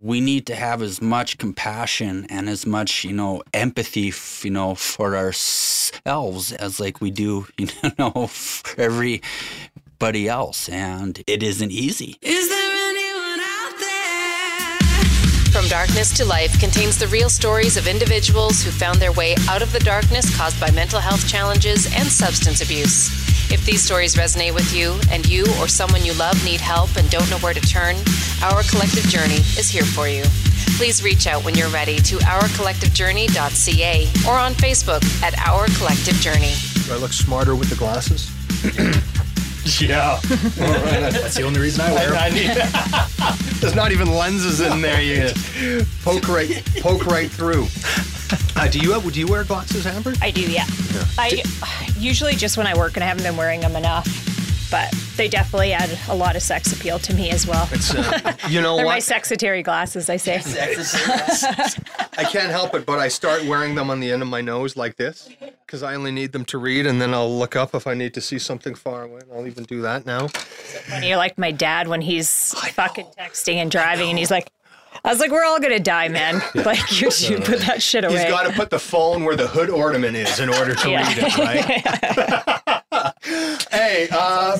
we need to have as much compassion and as much you know empathy f- you know for ourselves as like we do you know for everybody else. And it isn't easy. Is From Darkness to Life contains the real stories of individuals who found their way out of the darkness caused by mental health challenges and substance abuse. If these stories resonate with you and you or someone you love need help and don't know where to turn, Our Collective Journey is here for you. Please reach out when you're ready to ourcollectivejourney.ca or on Facebook at Our Collective Journey. Do I look smarter with the glasses? yeah. That's the only reason I wear 'em. I need. There's not even lenses in there. You poke right, poke right through. Uh, do you have? Do you wear glasses, Amber? I do, yeah. I usually just when I work and I haven't been wearing them enough, but they definitely add a lot of sex appeal to me as well. It's, uh, you know They're my what? sexitary glasses, I say. I can't help it, but I start wearing them on the end of my nose like this because I only need them to read, and then I'll look up if I need to see something far away. and I'll even do that now. And you're like my dad when he's fucking texting and driving, and he's like, I was like, we're all gonna die, man. Like, you should put that shit away. He's got to put the phone where the hood ornament is in order to Yeah. read it, right? hey, uh,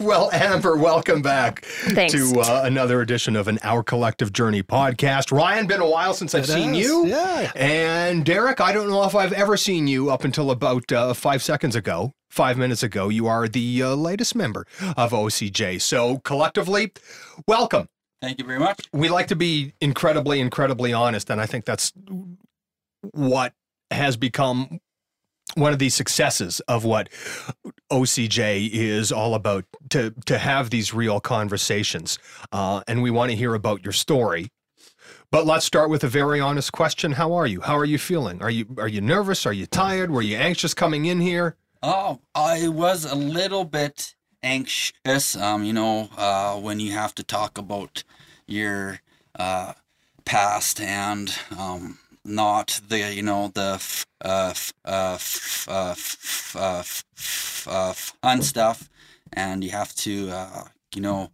well, Amber, welcome back Thanks. to uh, another edition of an Our Collective Journey podcast. Ryan, been a while since I've It seen has, you. yeah. And Derek, I don't know if I've ever seen you up until about uh, five seconds ago. Five minutes ago, you are the uh, latest member of OCJ. So, collectively, welcome thank you very much we like to be incredibly, incredibly honest, and I think that's what has become one of the successes of what OCJ is all about to to have these real conversations, uh, and we want to hear about your story. But let's start with a very honest question: How are you? How are you feeling? Are you are you nervous? Are you tired? Were you anxious coming in here? Oh, I was a little bit anxious. Um, you know, uh, when you have to talk about your uh, past and um, not the, you know, the uh, uh, uh, fun stuff, and you have to, uh, you know,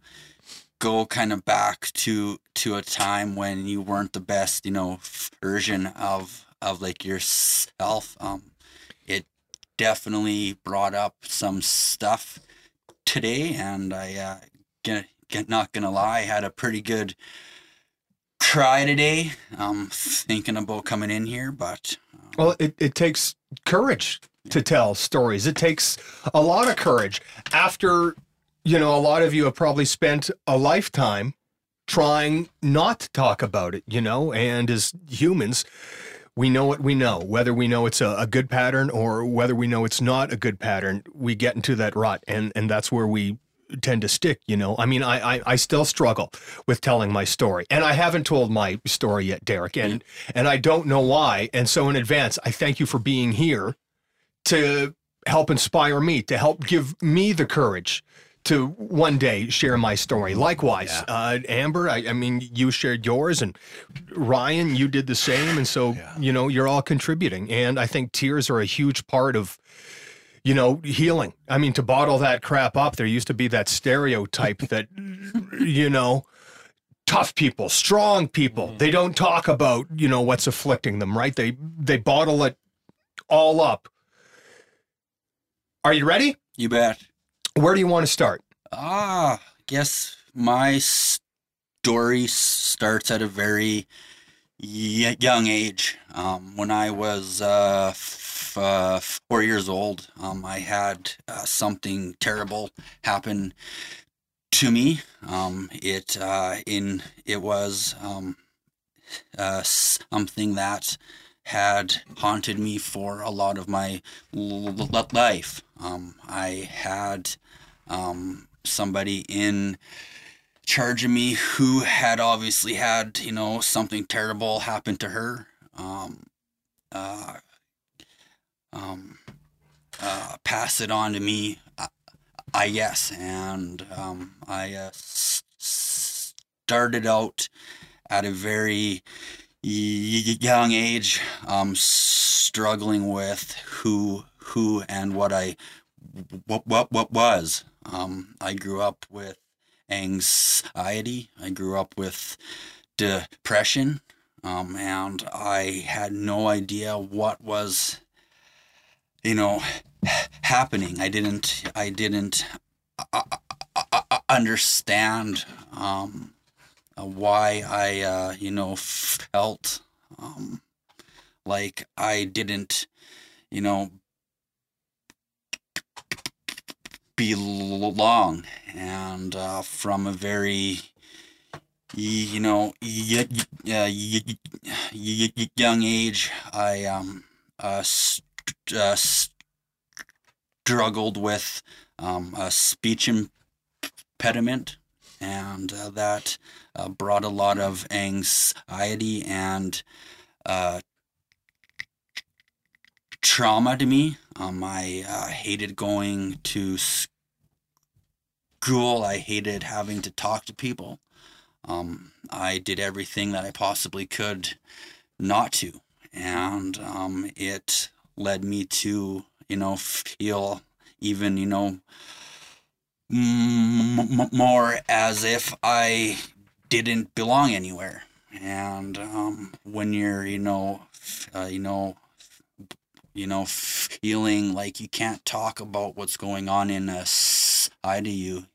go kind of back to to a time when you weren't the best, you know, version of of like yourself. Um, it definitely brought up some stuff today, and I uh, get, get not gonna lie, had a pretty good cry today. Um, thinking about coming in here, but um, Well, it, it takes courage to tell stories. It takes a lot of courage. After, you know, a lot of you have probably spent a lifetime trying not to talk about it, you know, and as humans, we know what we know. Whether we know it's a, a good pattern or whether we know it's not a good pattern, we get into that rut, and and that's where we tend to stick. You know, I mean, I I, I still struggle with telling my story, and I haven't told my story yet, Derek, and and I don't know why. And so in advance, I thank you for being here to help inspire me, to help give me the courage to one day share my story. Likewise, uh, Amber, I, I mean, you shared yours, and Ryan, you did the same, and so you know you're all contributing. And I think tears are a huge part of you know healing. I mean, to bottle that crap up, there used to be that stereotype that you know tough people, strong people, they don't talk about you know what's afflicting them, right? They they bottle it all up. Are you ready? you bet. Where do you want to start? Ah, guess my story starts at a very young age. Um, when I was uh, f- uh, four years old, um, I had uh, something terrible happen to me. Um, it uh, in it was um, uh, something that had haunted me for a lot of my life. Um, I had um, somebody in charge of me who had obviously had you know something terrible happen to her um, uh, um, uh, pass it on to me I, guess and um, I uh, started out at a very young age um, struggling with who who and what I what what what was. Um, I grew up with anxiety. I grew up with depression, um, and I had no idea what was, you know, happening. I didn't. I didn't uh, uh, uh, understand um, uh, why I, uh, you know, felt um, like I didn't, you know, belong, and uh, from a very you know y- young age i um uh, uh struggled with um a speech impediment. And uh, that uh, brought a lot of anxiety and uh trauma to me. Um i uh, hated going to school. I hated having to talk to people. Um, I did everything that I possibly could not to, and um, it led me to, you know, feel even, you know, more as if I didn't belong anywhere. And um, when you're, you know, uh, you know, you know, feeling like you can't talk about what's going on in a side of you,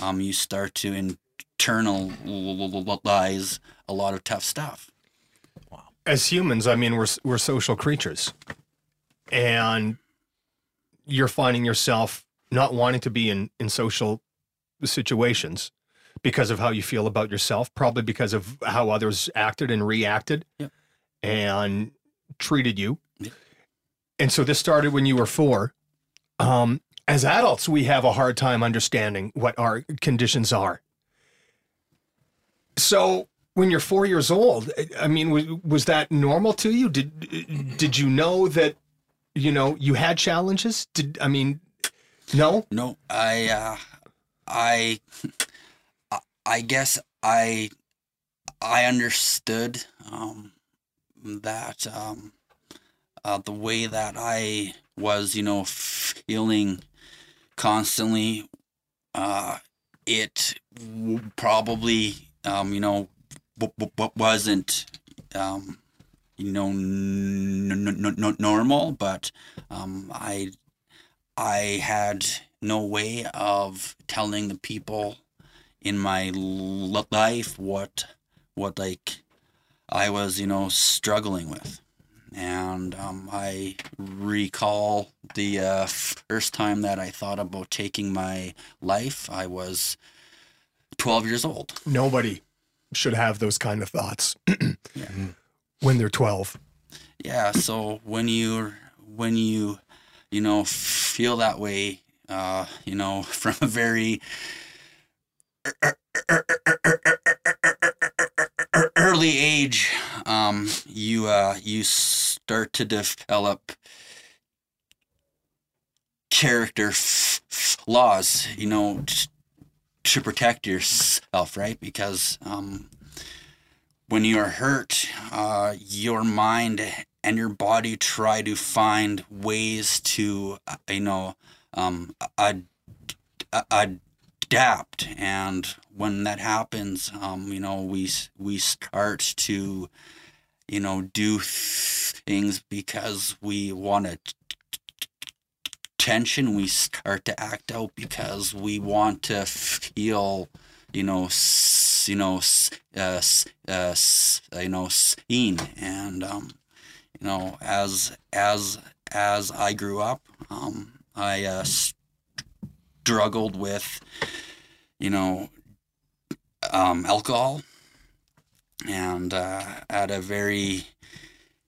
um, you start to internalize a lot of tough stuff. Wow. As humans, I mean, we're we're social creatures, and you're finding yourself not wanting to be in in social situations because of how you feel about yourself, probably because of how others acted and reacted and treated you. And so this started when you were four. Um, as adults, we have a hard time understanding what our conditions are. So when you're four years old, I mean, was, was that normal to you? Did did you know that you know you had challenges? Did I mean, no? No, I, uh, I, I guess I, I understood um, that um, uh, the way that I was, you know, feeling constantly, uh, it w- probably, um, you know, wasn't, um, you know, n- n- n- normal, but um, I I had no way of telling the people in my l- life what what like I was, you know, struggling with. And um, I recall the uh, first time that I thought about taking my life. I was 12 years old. Nobody should have those kind of thoughts when they're 12. yeah so when you when you you know feel that way uh you know from a very early age um you uh you start to develop character f- flaws you know t- to protect yourself right? Because um when you are hurt, uh, your mind and your body try to find ways to, uh, you know, um, ad- ad- adapt. And when that happens, um, you know, we we start to, you know, do things because we want to tension. We start to act out because we want to feel, you know, s- you know, s- uh, s- uh, you know, seen. And um, you know, as as as I grew up, um, I uh, struggled with, you know, um, alcohol, and uh, at a very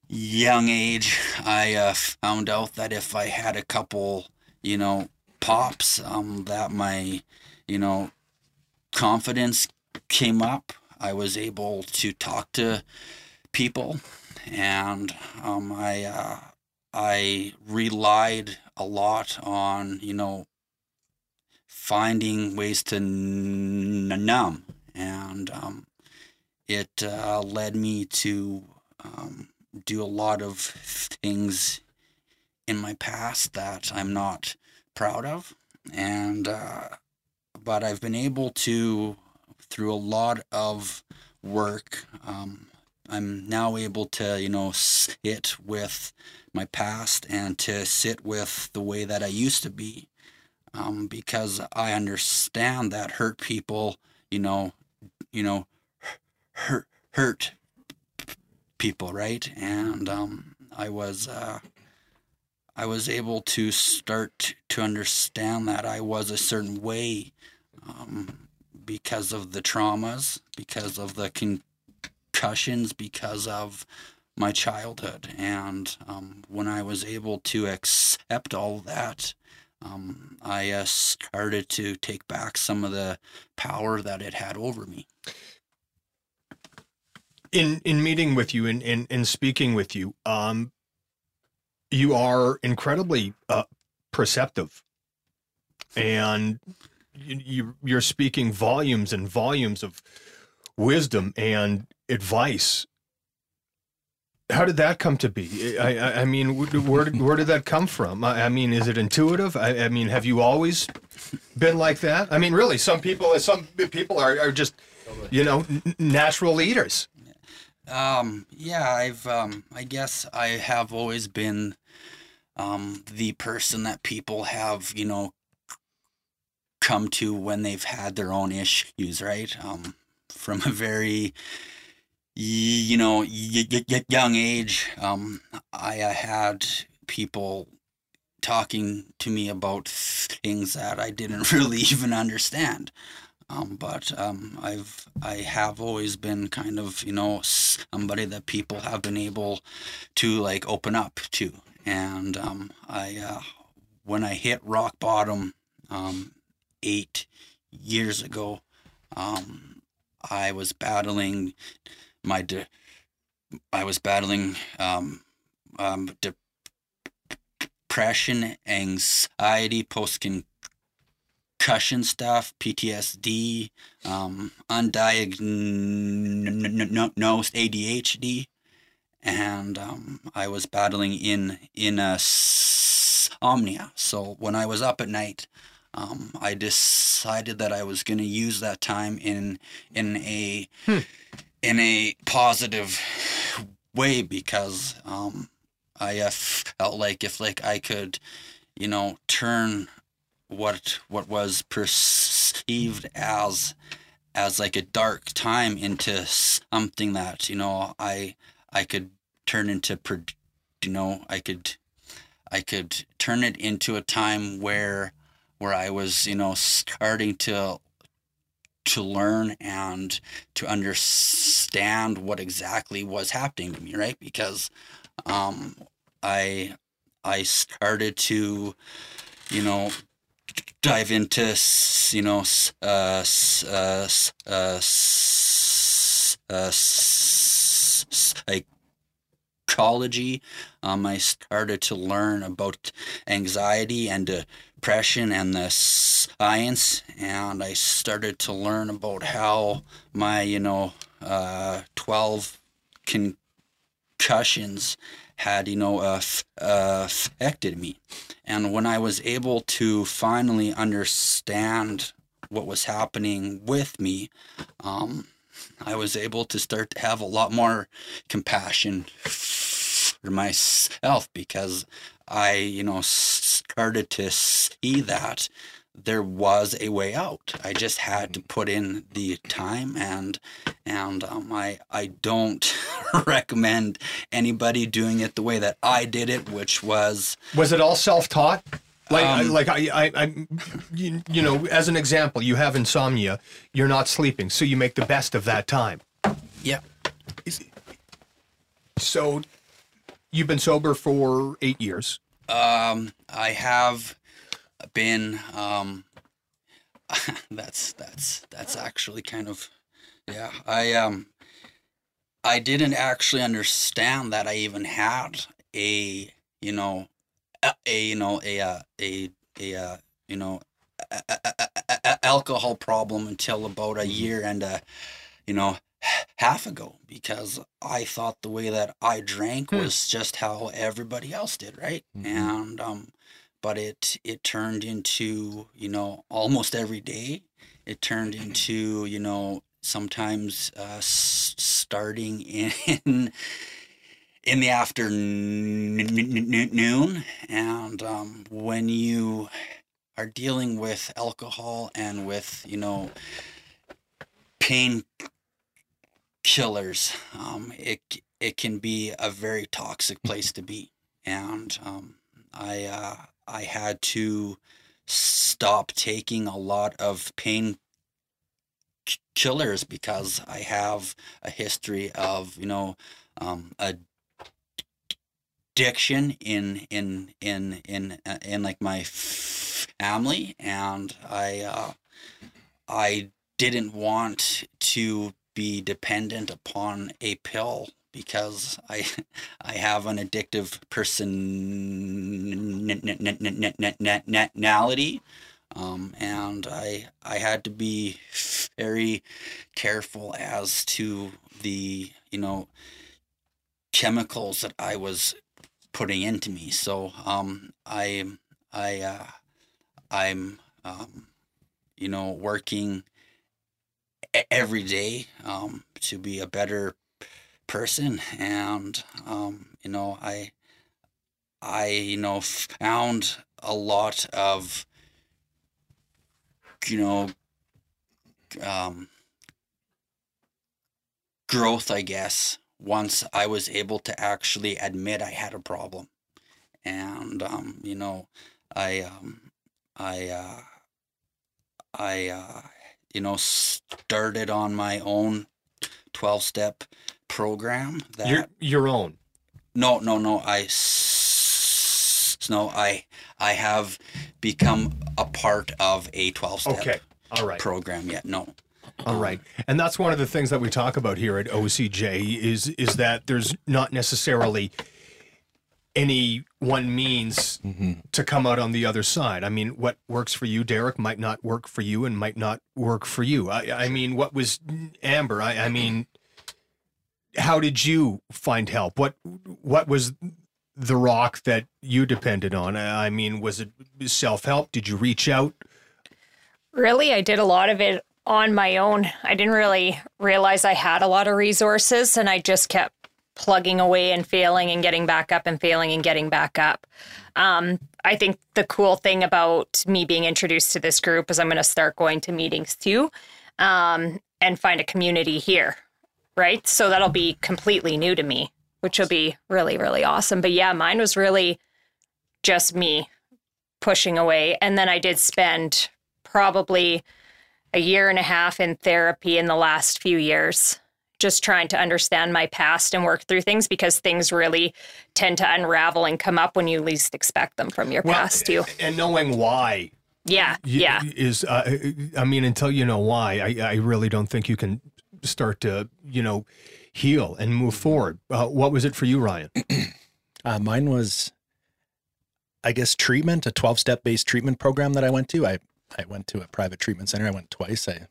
young age, I uh, found out that if I had a couple, you know, pops, um, that my, you know, confidence came up. I was able to talk to people, and um, I uh, I relied a lot on you know finding ways to numb, and um, it uh, led me to um, do a lot of things in my past that I'm not proud of, and uh, but I've been able to through a lot of work. Um, I'm now able to, you know, sit with my past and to sit with the way that I used to be, um, because I understand that hurt people, you know, you know, hurt hurt people, right? And um, I was uh, I was able to start to understand that I was a certain way um, because of the traumas, because of the concussions, because of my childhood. And um, when I was able to accept all that, um, I uh, started to take back some of the power that it had over me. in in meeting with you and in, in, speaking with you um you are incredibly uh, perceptive and you you're speaking volumes and volumes of wisdom and advice how did that come to be? I i, I mean where did, where did that come from? I, I mean is it intuitive? I, mean have you always been like that? I mean really some people some people are, are just you know natural leaders. Um, yeah, I've, um, I guess I have always been, um, the person that people have, you know, come to when they've had their own issues, right? Um, from a very, you know, young age, um, I had people talking to me about things that I didn't really even understand. Um, but um, I've I have always been kind of you know somebody that people have been able to like open up to, and um, I uh, when I hit rock bottom um, eight years ago, um, I was battling my de- I was battling um, um, depression, anxiety, post concussion stuff, PTSD, um, undiagnosed ADHD, and um, I was battling in in a insomnia. So when I was up at night, um, I decided that I was going to use that time in in a in a positive way because um, I felt like if like I could, you know, turn what what was perceived as as like a dark time into something that you know I I could turn into you know I could I could turn it into a time where where I was you know starting to to learn and to understand what exactly was happening to me right because um I I started to you know dive into you know uh, uh, uh, uh, psychology. Um, I started to learn about anxiety and depression and the science, and I started to learn about how my you know uh, twelve concussions had you know uh, uh, affected me. And when i was able to finally understand what was happening with me um, i was able to start to have a lot more compassion for myself because i you know started to see that there was a way out i just had to put in the time and and um, I I don't recommend anybody doing it the way that I did it, which was Was it all self-taught? Like, Um, like I, I, I you, you know, as an example, you have insomnia, you're not sleeping, so you make the best of that time. yeah So, you've been sober for eight years. um I have been um that's that's that's actually kind of yeah I um I didn't actually understand that I even had a you know a, a you know a uh, a a uh, you know a, a, a, a- a- alcohol problem until about a year and a you know half ago because I thought the way that I drank was just how everybody else did right? And um but it it turned into you know almost every day it turned into you know sometimes uh, s- starting in in the afternoon, and um, when you are dealing with alcohol and with you know pain killers, um, it it can be a very toxic place to be, and um, I uh, I had to stop taking a lot of pain k- killers because I have a history of you know um, addiction in in in in uh, in like my family, and I uh, I didn't want to be dependent upon a pill because I I have an addictive personality, um, and I I had to be very careful as to the you know chemicals that I was putting into me. So um, I I uh, I'm um, you know working every day um, to be a better person, and um, you know I I you know found a lot of you know um, growth, I guess, once I was able to actually admit I had a problem, and um, you know, I um, I uh, I uh, you know started on my own twelve step program that Your your own. no no no I s- no I I have become a part of a twelve step Okay. All right. program yet no All right. And that's one of the things that we talk about here at OCJ is is that there's not necessarily any one means mm-hmm. to come out on the other side. I mean, what works for you, Derek, might not work for you and might not work for you. I, I mean, what was Amber? I, I mean, how did you find help? What what was the rock that you depended on? I I mean, was it self help? Did you reach out? Really, I did a lot of it on my own. I didn't really realize I had a lot of resources and I just kept plugging away and failing and getting back up and failing and getting back up. Um, I think the cool thing about me being introduced to this group is I'm going to start going to meetings too um, and find a community here, right? So that'll be completely new to me, which will be really, really awesome. But yeah, mine was really just me pushing away. And then I did spend probably a year and a half in therapy in the last few years, just trying to understand my past and work through things because things really tend to unravel and come up when you least expect them from your past too. and knowing why Yeah, y- yeah. is uh, i mean until you know why I, I really don't think you can start to you know heal and move forward uh, what was it for you ryan Uh, mine was, I guess, treatment, a 12 step based treatment program that I went to. I, I went to a private treatment center. I went twice. I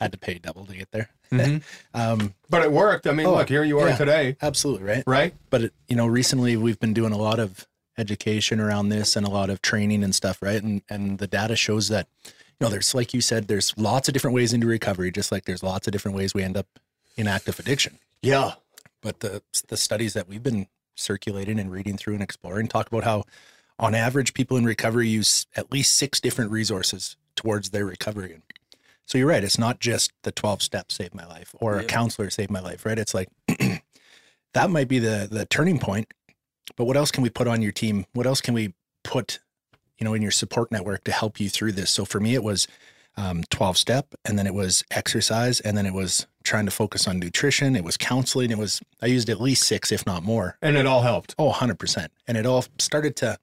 had to pay double to get there. um, but it worked i mean Oh, look here you are yeah. today absolutely, right? right But, it, you know, recently we've been doing a lot of education around this and a lot of training and stuff, right? And, and the data shows that, you know, there's, like you said, there's lots of different ways into recovery, just like there's lots of different ways we end up in active addiction. yeah but the the studies that we've been circulating and reading through and exploring talk about how on average people in recovery use at least six different resources towards their recovery and so you're right it's not just the 12 steps saved my life or a counselor saved my life right? It's like that might be the the turning point but what else can we put on your team? What else can we put you know in your support network to help you through this? So for me it was um, 12 step and then it was exercise and then it was trying to focus on nutrition it was counseling it was i used at least six if not more. And it all helped. Oh 100% and it all started to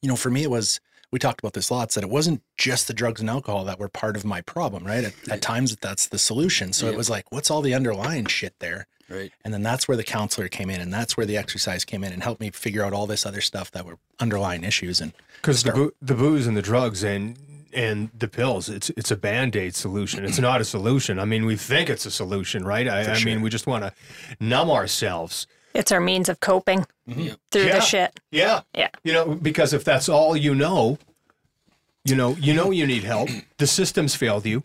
you know for me it was we talked about this lots that it wasn't just the drugs and alcohol that were part of my problem right? At, at times that's the solution. So it was like what's all the underlying shit there? Right. And then that's where the counselor came in and that's where the exercise came in and helped me figure out all this other stuff that were underlying issues and because the, Start- boo- the booze and the drugs and and the pills it's it's a band-aid solution. It's not a solution. I mean we think it's a solution right? I, I mean we just want to numb ourselves It's our means of coping Yep. through Yeah. the shit. yeah Yeah. you know because if that's all you know you know you know you need help the system's failed you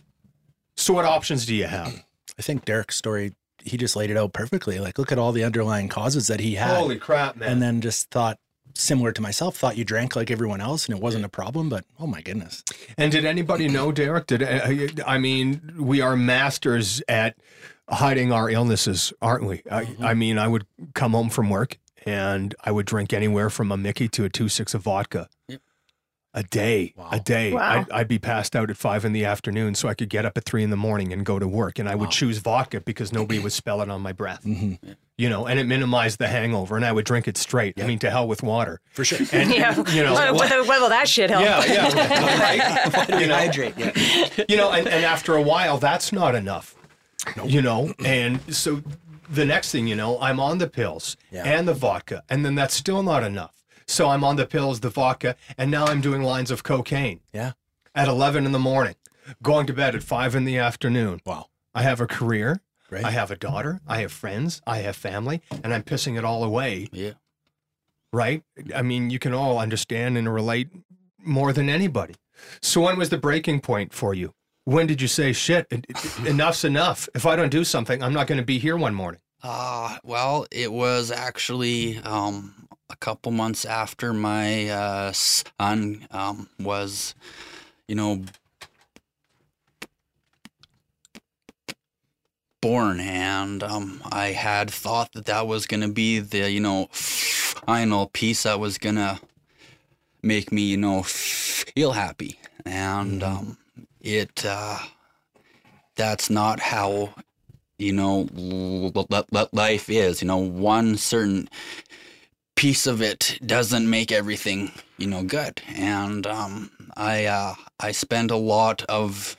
So what options do you have? I think Derek's story, he just laid it out perfectly. Like, look at all the underlying causes that he had. Holy crap, man! and then just thought, similar to myself, thought you drank like everyone else and it wasn't a problem. But oh my goodness. And did anybody know, Derek? Did uh, I mean we are masters at hiding our illnesses, aren't we? I, mm-hmm. I mean, I would come home from work and I would drink anywhere from a Mickey to a two six of vodka. Yep. A day, a day. Wow. I'd, I'd be passed out at five in the afternoon, so I could get up at three in the morning and go to work. And I would choose vodka because nobody would spell it on my breath. Mm-hmm. You know, and it minimized the hangover. And I would drink it straight. I mean, to hell with water. For sure. And Yeah. you know, Well, whether, whether that shit help. yeah, yeah, right. You know, Hydrate. Yeah. you know, and, and after a while, that's not enough. You know, and so the next thing you know, I'm on the pills Yeah. and the vodka, and then that's still not enough. So I'm on the pills, the vodka, and now I'm doing lines of cocaine Yeah. at 11 in the morning, going to bed at 5 in the afternoon. Wow. I have a career, Right. I have a daughter, I have friends, I have family, and I'm pissing it all away, Yeah. right? I mean, you can all understand and relate more than anybody. So when was the breaking point for you? When did you say, shit, en- en- enough's enough? If I don't do something, I'm not going to be here one morning. Uh, well, it was actually um, a couple months after my uh, son um, was, you know, born, and um, I had thought that that was gonna be the, you know, final piece that was gonna make me, you know, feel happy, and um, it. Uh, that's not how you know life is you know one certain piece of it doesn't make everything you know good and um i uh i spend a lot of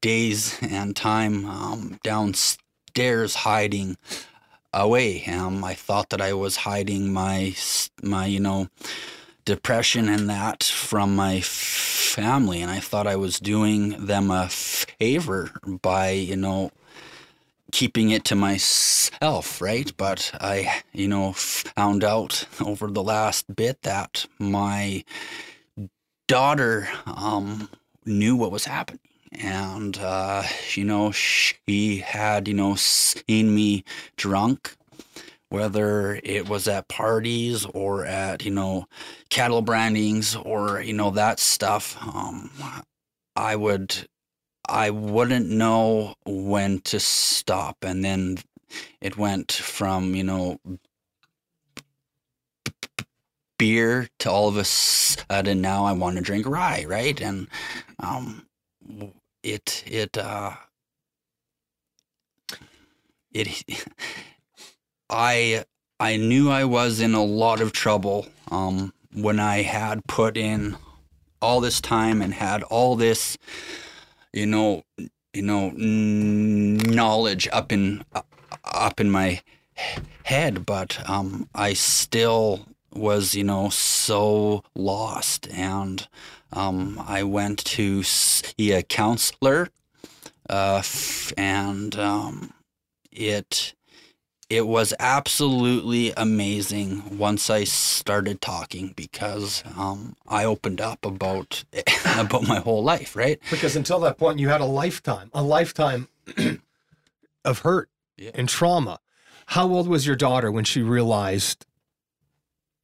days and time um downstairs hiding away um i thought that i was hiding my my you know depression and that from my family and i thought i was doing them a favor by you know keeping it to myself right? But i you know found out over the last bit that my daughter um knew what was happening. And uh you know she had you know seen me drunk whether it was at parties or at you know cattle brandings or you know that stuff um i would i wouldn't know when to stop. And then it went from you know beer to all of a sudden now i want to drink rye right? And um it it uh it I I knew I was in a lot of trouble um, when I had put in all this time and had all this, you know, you know, knowledge up in up in my head, but um, I still was, you know, so lost, and um, I went to see a counselor, uh, and um, it it was absolutely amazing once I started talking because um, I opened up about about my whole life, right? Because until that point, you had a lifetime, a lifetime of hurt Yeah. and trauma. How old was your daughter when she realized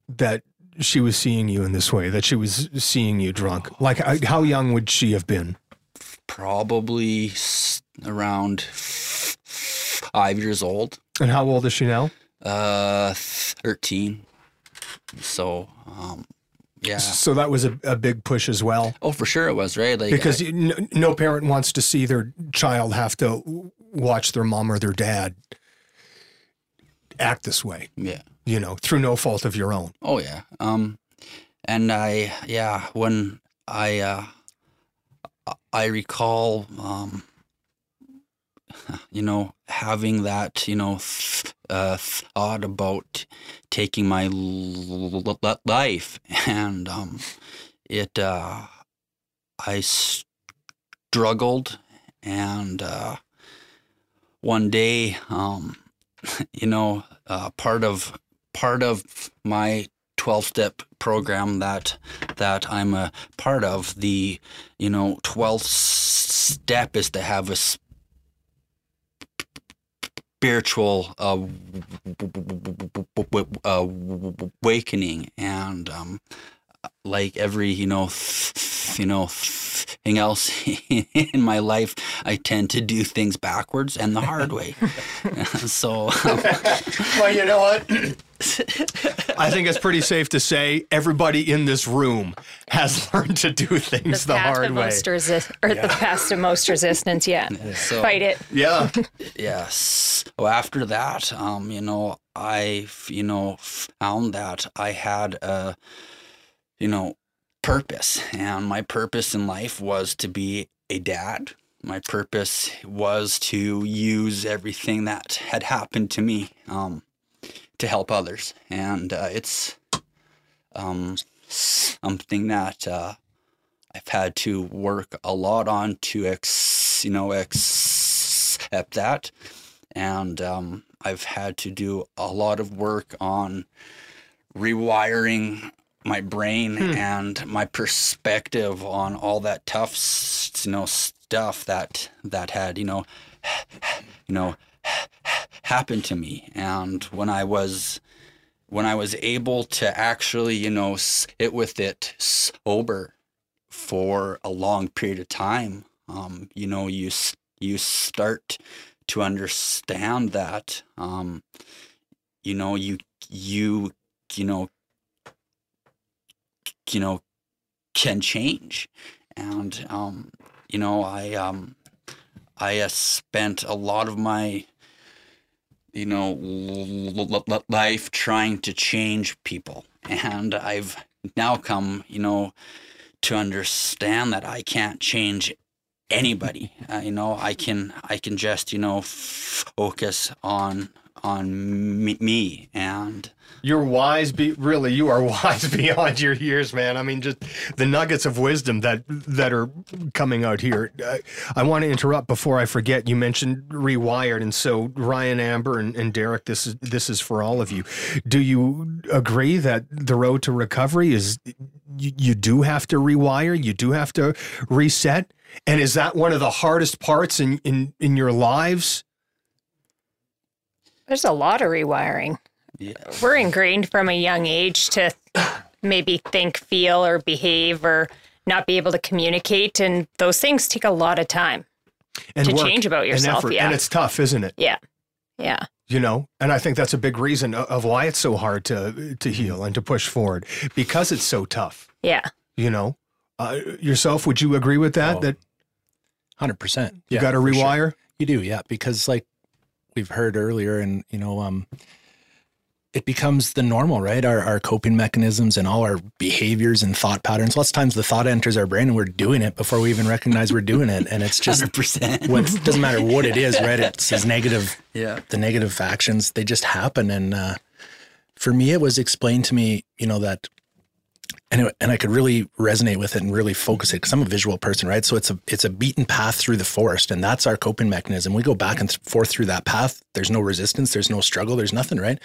that she was seeing you in this way, that she was seeing you drunk? Like, how- how young would she have been? Probably around five years old, And how old is she now? uh, thirteen. So, um, yeah. So that was a, a big push as well. Oh, for sure it was right. Like Because I- no, no parent wants to see their child have to watch their mom or their dad act this way, yeah. you know, through no fault of your own. Oh yeah. Um and I yeah, when I uh I recall um you know having that, you know, th- uh thought about taking my l- l- life. And um it uh I struggled. And uh one day um you know uh part of part of my 12 step program that that I'm a part of, the you know 12th step is to have a spiritual uh, uh, awakening and um, like every you know th- you know thing else in my life i tend to do things backwards and the hard way so Well, you know what? I think it's pretty safe to say everybody in this room has learned to do things the, path hard of way. most resi- or the path of most resistance. Yeah, so fight it. Yeah. yes so after that um you know i you know found that i had a you know purpose and my purpose in life was to be a dad my purpose was to use everything that had happened to me um to help others. And uh, it's um something that uh I've had to work a lot on to ex, you know, accept that, and um, I've had to do a lot of work on rewiring my brain and my perspective on all that tough, you know, stuff that that had, you know, you know, happened to me, and when I was when I was able to actually, you know, sit with it sober for a long period of time, um, you know, you you start to understand that, um, you know, you you you know, you know, can change, and um, you know, I um, I uh, spent a lot of my you know life trying to change people. And i've now come you know to understand that i can't change anybody. Uh, you know i can i can just you know f- focus on on me, me and You're wise, be really. You are wise beyond your years, man. I mean, just the nuggets of wisdom that that are coming out here. I, I want to interrupt before I forget. You mentioned rewired, and so Ryan, Amber, and, and Derek, this is this is for all of you. Do you agree that the road to recovery is you, you do have to rewire, you do have to reset, and is that one of the hardest parts in in in your lives? There's a lot of rewiring. yeah We're ingrained from a young age to maybe think, feel, or behave, or not be able to communicate, and those things take a lot of time. And To work change about and yourself, effort, yeah. and it's tough, isn't it? Yeah, yeah. you know and i think that's a big reason of why it's so hard to to heal and to push forward because it's so tough Yeah. you know uh, yourself would you agree with that Oh, that Hundred percent. you got to rewire You do, yeah, because like we've heard earlier, and you know, um, it becomes the normal, right? Our our coping mechanisms and all our behaviors and thought patterns. Lots of times, the thought enters our brain, and we're doing it before we even recognize we're doing it, and it's just 100% what doesn't matter what it is, right? It's these negative yeah the negative actions they just happen and uh, for me it was explained to me you know that and, it, and I could really resonate with it and really focus it because I'm a visual person, right? So it's a it's a beaten path through the forest, and that's our coping mechanism. We go back and forth through that path. There's no resistance, there's no struggle, there's nothing, right?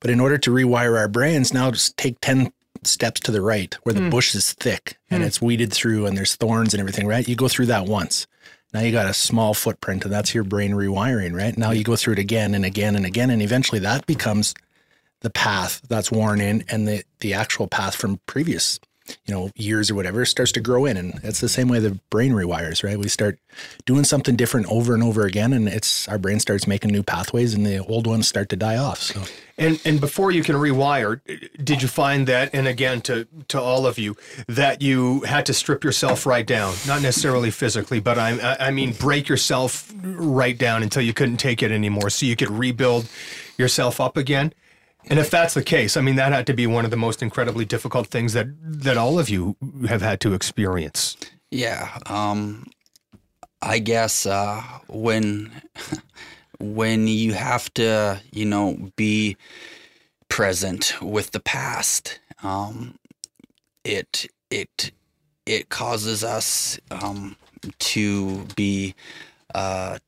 But in order to rewire our brains, now just take ten steps to the right where the hmm. bush is thick and hmm. it's weeded through and there's thorns and everything, right? You go through that once. Now you got a small footprint, and that's your brain rewiring, right? Now you go through it again and again and again, and eventually that becomes the path that's worn in, and the the actual path from previous, you know, years or whatever starts to grow in, and it's the same way the brain rewires, right? We start doing something different over and over again, and it's our brain starts making new pathways, and the old ones start to die off. So and and before you can rewire did you find that and again to to all of you that you had to strip yourself right down not necessarily physically but i i I mean break yourself right down until you couldn't take it anymore so you could rebuild yourself up again and if that's the case i mean that had to be one of the most incredibly difficult things that that all of you have had to experience Yeah, um, I guess uh, when when you have to, you know, be present with the past, um, it it it causes us um, to be uh,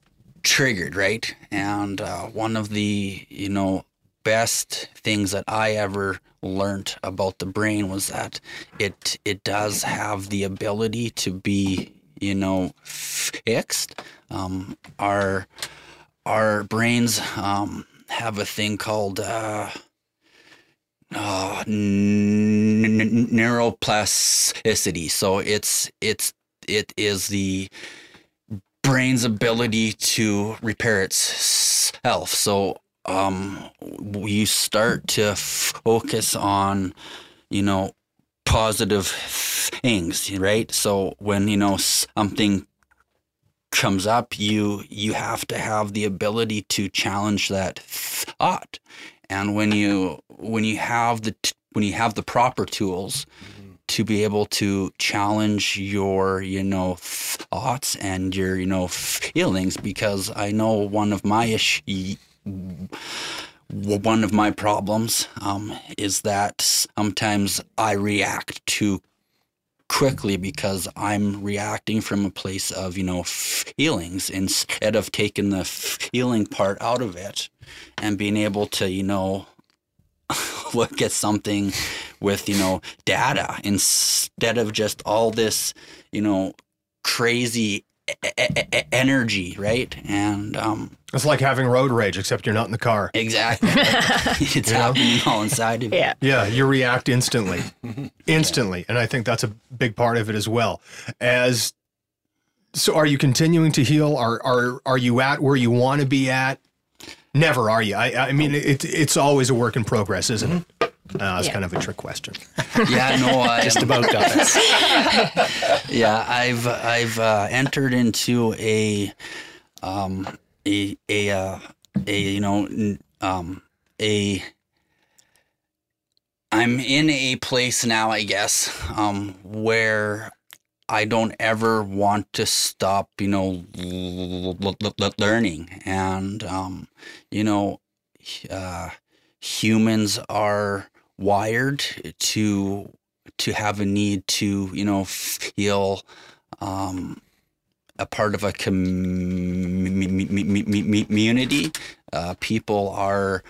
triggered, right? And uh, one of the, you know, best things that I ever learned about the brain was that it it does have the ability to be you know fixed. Um, our our brains um, have a thing called uh, uh, n- n- neuroplasticity. So it's it's it is the brain's ability to repair itself. So um, you start to focus on, you know, positive things, right? So when you know something comes up, you you have to have the ability to challenge that thought. And when you when you have the t- when you have the proper tools to be able to challenge your you know thoughts and your you know feelings, because I know one of my issue one of my problems um, is that sometimes I react too quickly because I'm reacting from a place of, you know, feelings instead of taking the feeling part out of it and being able to, you know, look at something with, you know, data instead of just all this, you know, crazy energy, right? And um, It's like having road rage, except you're not in the car. exactly, it's happening all inside of you. Yeah. Yeah, you react instantly, instantly, and I think that's a big part of it as well. As so, are you continuing to heal? Are are are you at where you want to be at? Never are you. I I mean, it, it's always a work in progress, isn't it? Uh, it's Yeah. kind of a trick question. Yeah, no, I Just about does. yeah, I've I've uh, entered into a um a a uh, a you know n- um a I'm in a place now, I guess, um where I don't ever want to stop, you know, l- l- l- learning, and um, you know, uh, humans are wired to to have a need to you know feel um, a part of a community. Uh, people are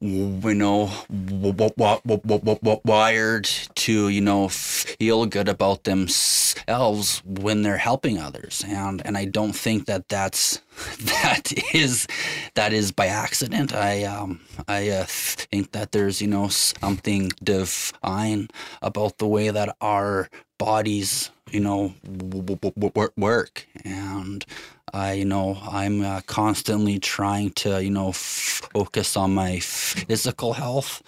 you know wired to you know feel good about themselves when they're helping others. And and I don't think that that's that is that is by accident. I um I uh, think that there's you know something divine about the way that our bodies you know work and I, you know, I'm uh, constantly trying to, you know, focus on my physical health,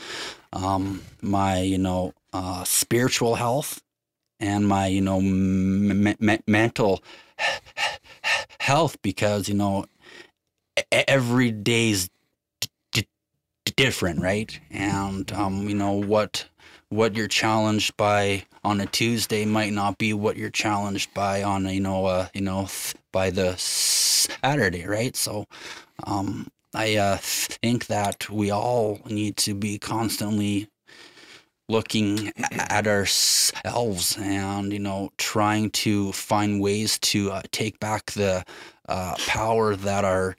um, my, you know, uh, spiritual health, and my, you know, mental health because, you know, every day's different, right? And, um, you know, what what you're challenged by on a Tuesday might not be what you're challenged by on a, you know uh, you know th- by the Saturday, right? So um, I uh, think that we all need to be constantly looking at ourselves and you know trying to find ways to uh, take back the uh, power that our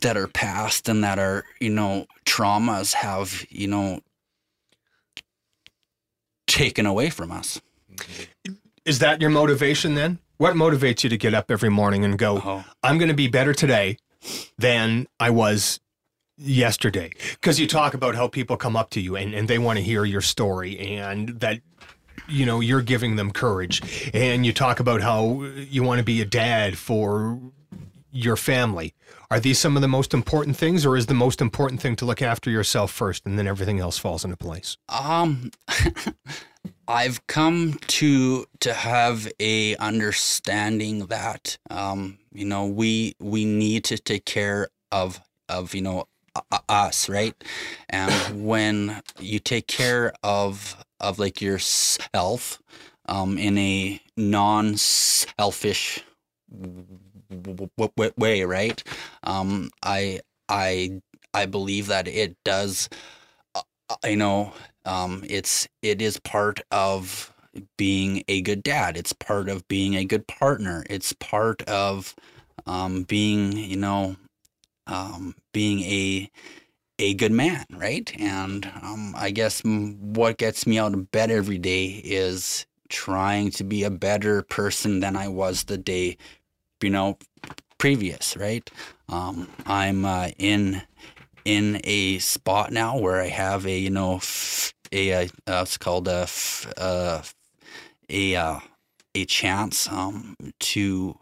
that are past and that our you know traumas have you know taken away from us. Is that your motivation then? What motivates you to get up every morning and go, Oh. I'm going to be better today than I was yesterday? Because you talk about how people come up to you and, and they want to hear your story and that, you know, you're giving them courage. And you talk about how you want to be a dad for your family. Are these some of the most important things, or is the most important thing to look after yourself first and then everything else falls into place? Um, I've come to to have a understanding that um, you know we we need to take care of of you know us, right? And when you take care of of like yourself um, in a non-selfish w- w- w- way, right? Um, I I I believe that it does. uh, You know, um, it's it is part of being a good dad. It's part of being a good partner. It's part of um, being, you know, um, being a a good man, right? And um, I guess what gets me out of bed every day is trying to be a better person than I was the day, you know, previous, right? Um, I'm uh, in in a spot now where I have a you know f- a, uh uh, it's called a f- uh, a uh, a chance um, to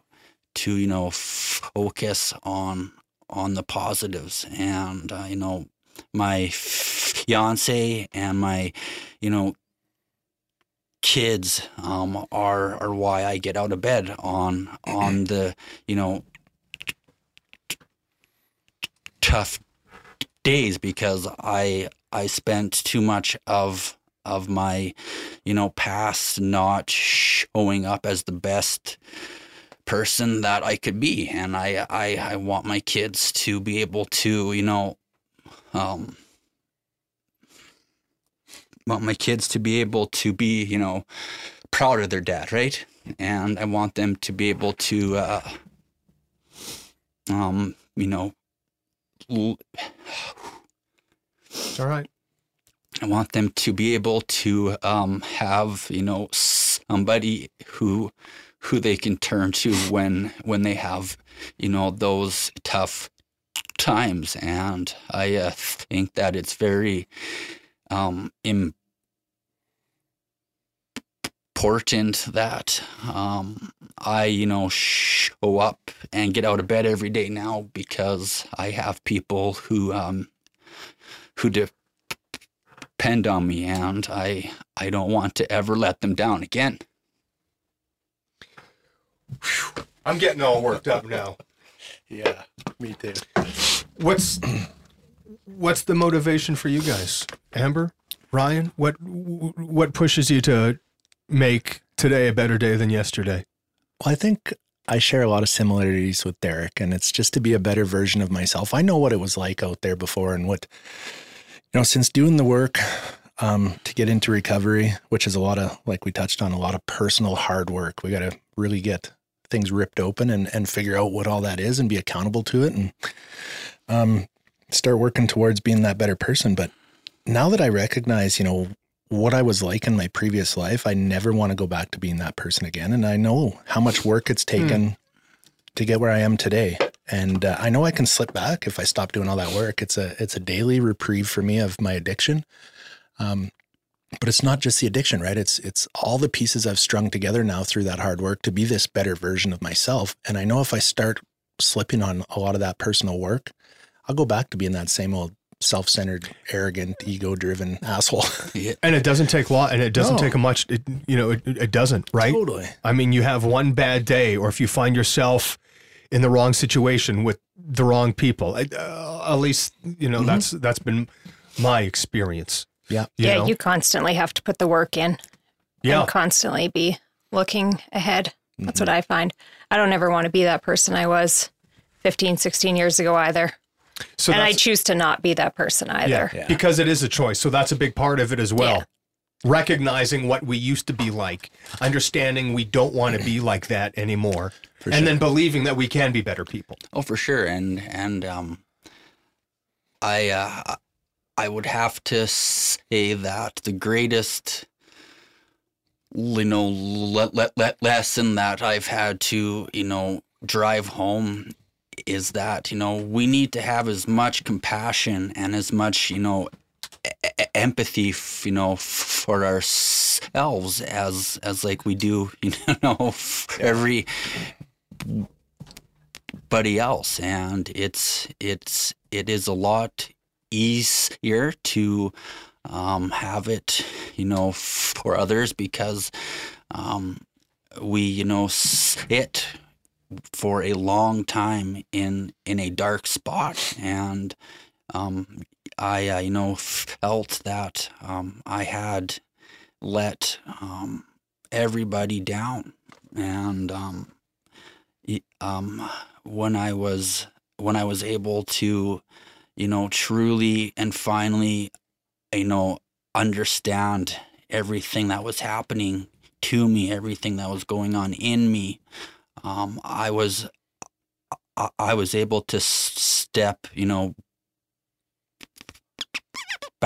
to you know focus on on the positives. And uh, you know my fiance and my you know kids um, are are why I get out of bed on on the you know tough days because I I spent too much of of my you know past not showing up as the best person that I could be. And I I, I want my kids to be able to you know um want my kids to be able to be you know proud of their dad right? And I want them to be able to uh um you know l- All right. I want them to be able to um, have you know somebody who who they can turn to when when they have you know those tough times, and I uh, think that it's very um, important that um, I you know show up and get out of bed every day now because I have people who um, who de- depend on me and I I don't want to ever let them down again. I'm getting all worked up now. Yeah, me too. What's what's the motivation for you guys, Amber, Ryan? What what pushes you to make today a better day than yesterday? Well, I think I share a lot of similarities with Derek, and it's just to be a better version of myself. I know what it was like out there before, and what you know, since doing the work um, to get into recovery, which is a lot of, like we touched on, a lot of personal hard work. We got to really get things ripped open and and figure out what all that is and be accountable to it, and um, start working towards being that better person. But now that I recognize, you know, what I was like in my previous life, I never want to go back to being that person again. And I know how much work it's taken to get where I am today. And uh, I know I can slip back if I stop doing all that work. It's a it's a daily reprieve for me of my addiction. Um, but it's not just the addiction, right? It's it's all the pieces I've strung together now through that hard work to be this better version of myself. And I know if I start slipping on a lot of that personal work, I'll go back to being that same old self-centered, arrogant, ego-driven asshole. And it doesn't take long, and it doesn't No. take a much. It, you know, it, it doesn't, right? Totally. I mean, you have one bad day, or if you find yourself in the wrong situation with the wrong people. Uh, at least, you know, that's that's been my experience. Yeah. You yeah, know? you constantly have to put the work in yeah. and constantly be looking ahead. That's Mm-hmm. what I find. I don't ever want to be that person I was 15, 16 years ago either. So and I choose to not be that person either. yeah, because it is a choice. So that's a big part of it as well. Recognizing what we used to be like, understanding we don't want to be like that anymore, and then believing that we can be better people. Oh, for sure, and and um, I uh, I would have to say that the greatest, you know, le- le- le- lesson that I've had to you know drive home is that you know we need to have as much compassion and as much you know empathy you know for ourselves as as like we do you know for every buddy else. And it's it's it is a lot easier to um, have it you know for others because um, we you know sit for a long time in in a dark spot. And um, I uh, you know felt that um, I had let um, everybody down. And um, um, when I was when I was able to, you know, truly and finally, you know, understand everything that was happening to me, everything that was going on in me, um, I was I, I was able to step, you know,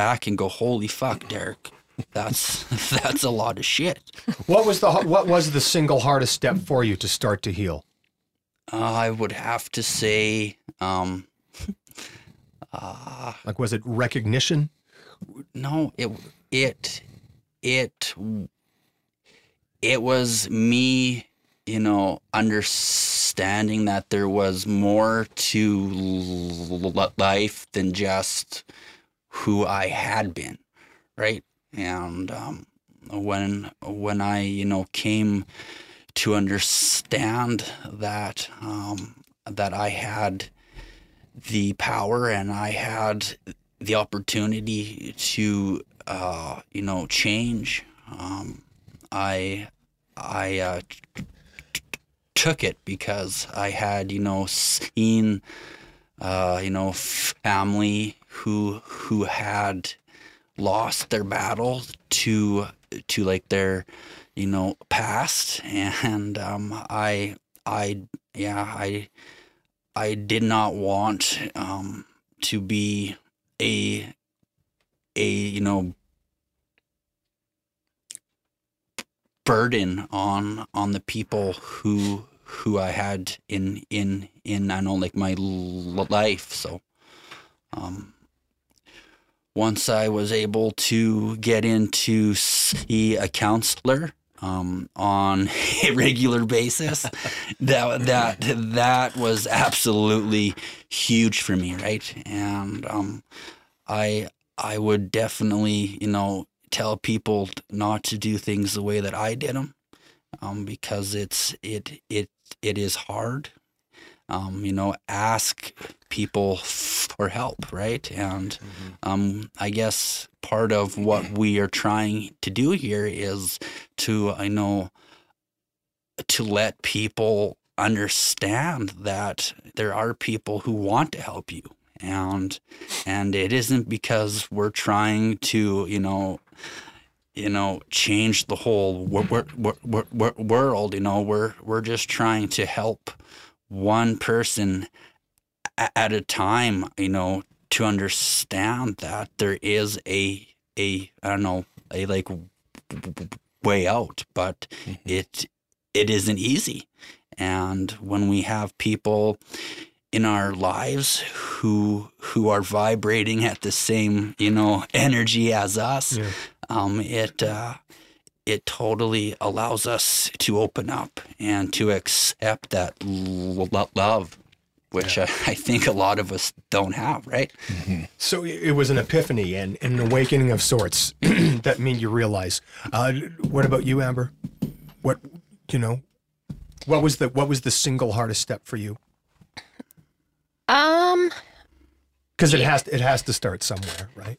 back and go, "Holy fuck, Derek, that's that's a lot of shit." What was the what was the single hardest step for you to start to heal? Uh, I would have to say, um, Like was it recognition? no, it it it it was me, you know, understanding that there was more to life than just who I had been, right? And um, when when I, you know, came to understand that um, that I had the power and I had the opportunity to uh, you know change um, I I uh, took it because I had you know seen uh, you know family who who had lost their battle to to like their you know past and um, I I yeah I I did not want um, to be a a you know burden on on the people who who I had in in in I know like my life. So um, once I was able to get into see a counselor um, on a regular basis, that that that was absolutely huge for me, right? And um, I I would definitely you know tell people not to do things the way that I did them, um, because it's it it it is hard. Um, you know, ask people for help, right? And um, I guess part of what we are trying to do here is to, I know, to let people understand that there are people who want to help you, and and it isn't because we're trying to, you know, you know, change the whole wor- wor- wor- world. You know, we're we're just trying to help one person at a time. You know, to understand that there is a a I don't know a like way out, but it it isn't easy. And when we have people in our lives who who are vibrating at the same you know energy as us, Yeah. um, it uh, it totally allows us to open up and to accept that lo- love, which I, I think a lot of us don't have, right? So it it was an epiphany and, and an awakening of sorts that made you realize. Uh, what about you, Amber? What you know? What was the what was the single hardest step for you? Um, Because it has it has to start somewhere, right?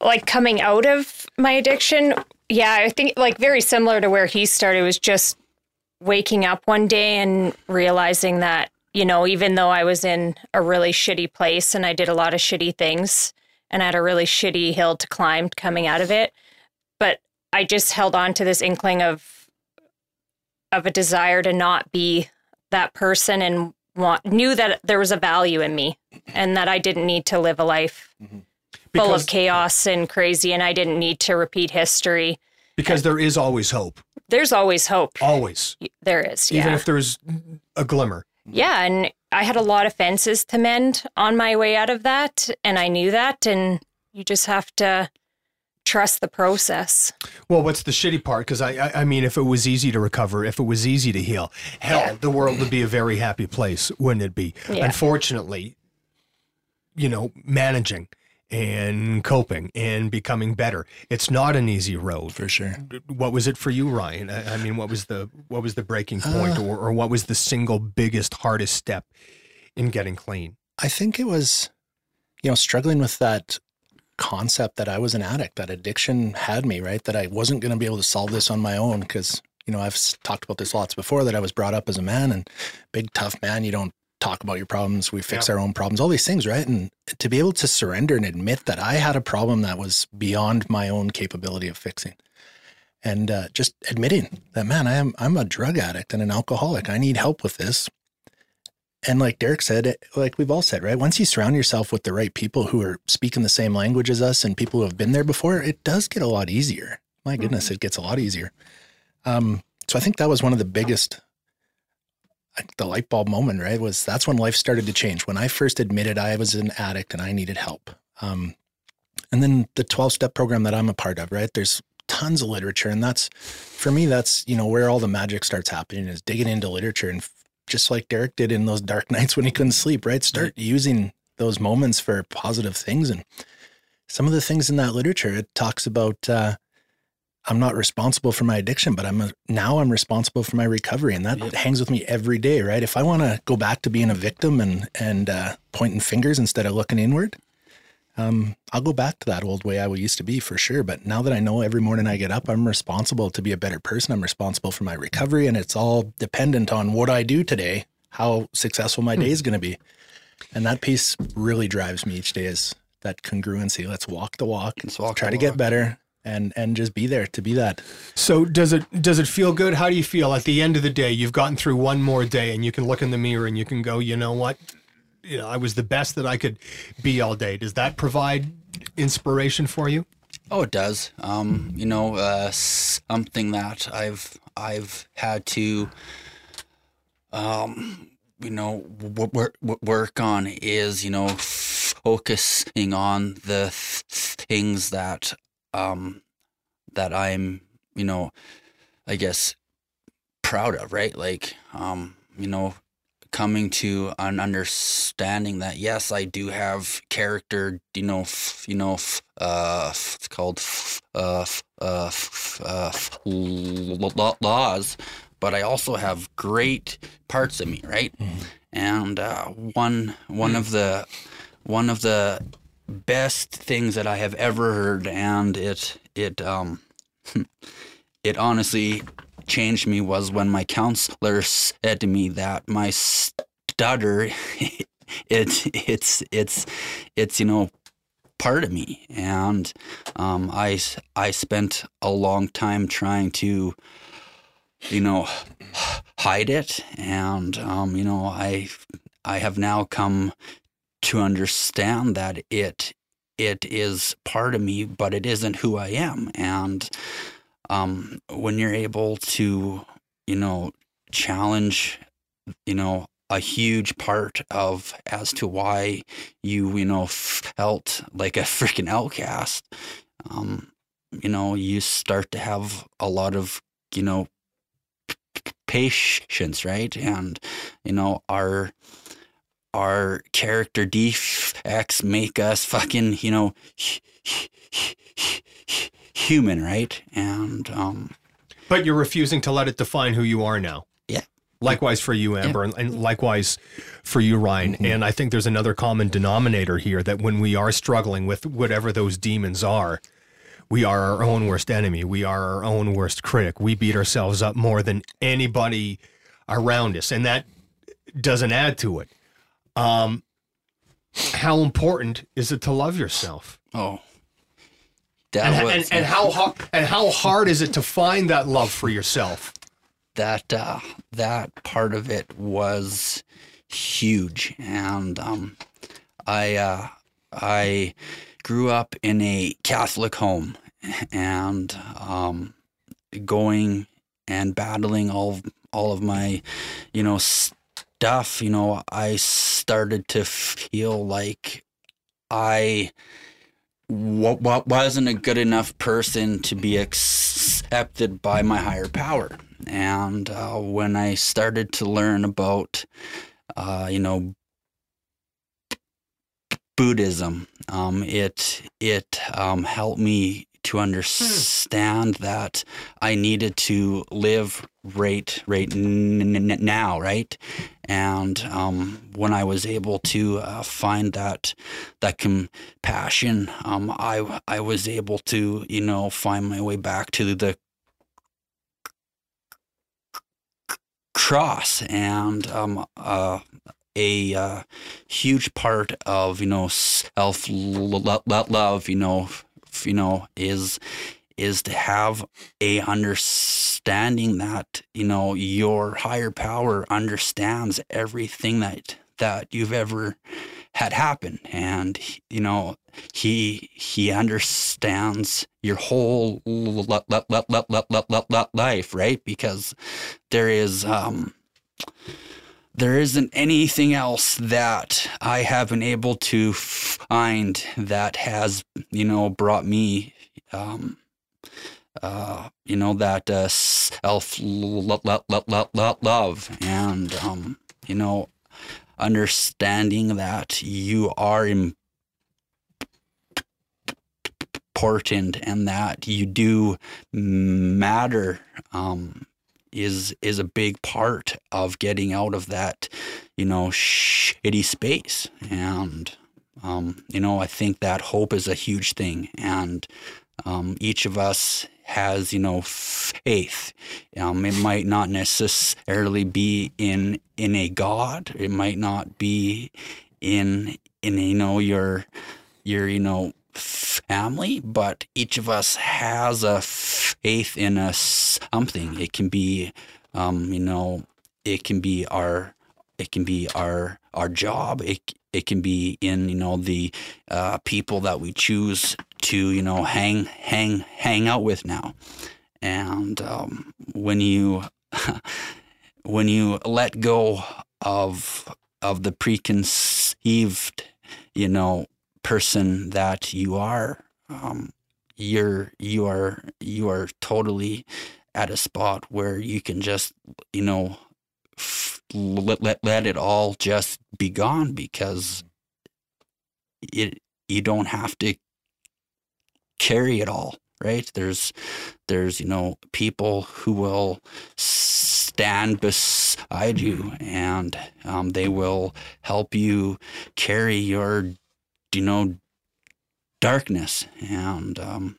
like coming out of my addiction, yeah, I think like very similar to where he started was just waking up one day and realizing that, you know, even though I was in a really shitty place and I did a lot of shitty things and I had a really shitty hill to climb coming out of it, but I just held on to this inkling of of a desire to not be that person and want knew that there was a value in me and that I didn't need to live a life full Because- of chaos and crazy and I didn't need to repeat history. Because there is always hope, There's always hope. always, There is. Yeah. even if there's a glimmer. yeah, and I had a lot of fences to mend on my way out of that and I knew that and you just have to trust the process. Well, what's the shitty part? Because I, I, I mean, if it was easy to recover, if it was easy to heal, hell, Yeah. the world would be a very happy place, wouldn't it be? Yeah. Unfortunately, you know, managing and coping and becoming better, it's not an easy road. for sure. What was it for you, Ryan? I, I mean, what was the what was the breaking point, uh. or, or what was the single biggest hardest step in getting clean? I think it was, you know, struggling with that concept that I was an addict, that addiction had me, right? That I wasn't going to be able to solve this on my own because, you know, I've talked about this lots before that I was brought up as a man and big, tough man. You don't talk about your problems. We fix our own problems, all these things, right? And to be able to surrender and admit that I had a problem that was beyond my own capability of fixing. And uh, just admitting that, man, I am I'm a drug addict and an alcoholic. I need help with this and like Derek said, like we've all said, right? Once you surround yourself with the right people who are speaking the same language as us and people who have been there before, it does get a lot easier. My goodness, it gets a lot easier. Um, so I think that was one of the biggest, the light bulb moment, right? Was that's when life started to change. When I first admitted I was an addict and I needed help. Um, and then the 12 step program that I'm a part of, right? There's tons of literature. And that's, for me, that's, you know, where all the magic starts happening is digging into literature and just like Derek did in those dark nights when he couldn't sleep, right? Start using those moments for positive things. And some of the things in that literature, it talks about, uh, I'm not responsible for my addiction, but I'm a, now I'm responsible for my recovery, and that hangs with me every day, right? If I want to go back to being a victim and and uh, pointing fingers instead of looking inward, um, I'll go back to that old way I used to be for sure. But now that I know every morning I get up, I'm responsible to be a better person. I'm responsible for my recovery, and it's all dependent on what I do today, how successful my day is going to be, and that piece really drives me each day. Is that congruency? Let's walk the walk. Let's walk try to get better. And, and just be there to be that. So does it does it feel good? How do you feel at the end of the day? You've gotten through one more day, and you can look in the mirror and you can go, you know what? You know, I was the best that I could be all day. Does that provide inspiration for you? Oh, it does. Um, you know, uh, something that I've I've had to, um, you know, work work on is you know focusing on the th- things that um that I'm you know, I guess proud of, right? Like, um, you know, coming to an understanding that yes, I do have character, you know, f- you know, f- uh, f- it's called uh, f- uh, uh, f- l- l- laws, but I also have great parts of me, right? And uh, one one of the one of the best things that I have ever heard, and it it um it honestly changed me was when my counselor said to me that my stutter it it's it's it's you know part of me. And um i i spent a long time trying to you know hide it. And um you know i i have now come to understand that it it is part of me but it isn't who i am and um, when you're able to, you know, challenge, you know, a huge part of as to why you, you know, felt like a freaking outcast, um, you know, you start to have a lot of, you know, patience, right? And, you know, our, our character defects make us fucking, you know, human, right? And um, But you're refusing to let it define who you are now. Yeah. Likewise for you, Amber, and, and likewise for you, Ryan. And I think there's another common denominator here that when we are struggling with whatever those demons are, we are our own worst enemy. We are our own worst critic. We beat ourselves up more than anybody around us, and that doesn't add to it. Um, how important is it to love yourself? oh, that And, was and, and how hard and how hard is it to find that love for yourself? that uh, that part of it was huge, and um, I uh, I grew up in a Catholic home, and um, going and battling all all of my, you know, stuff. You know, I started to feel like I wa- wa- wasn't a good enough person to be accepted by my higher power. And uh, when I started to learn about, uh, you know, Buddhism, um, it it um, helped me to understand that I needed to live right right n- n- now, right? And um, when I was able to uh, find that that compassion, um, I I was able to you know find my way back to the cross and um, uh, a uh, huge part of you know self love you know you know, is is to have a understanding that you know your higher power understands everything that that you've ever had happen. And you know he he understands your whole life right? Because there is um there isn't anything else that I have been able to find that has, you know, brought me, um, uh, you know, that uh, self love and, um, you know, understanding that you are important and that you do matter. Um, is is a big part of getting out of that, you know, shitty space. And um, you know, I think that hope is a huge thing, and um, each of us has, you know, faith. Um, it might not necessarily be in in a God. It might not be in in you know your your you know family, but each of us has a faith in a something. It can be, um, you know, it can be our, it can be our our job. It it can be in you know the uh, people that we choose to you know hang hang hang out with now, and um, when you when you let go of of the preconceived, you know, person that you are, um, you're you are you are totally at a spot where you can just you know f- let, let let it all just be gone because it you don't have to carry it all right? There's there's you know people who will stand beside you and um, they will help you carry your you know darkness. And um,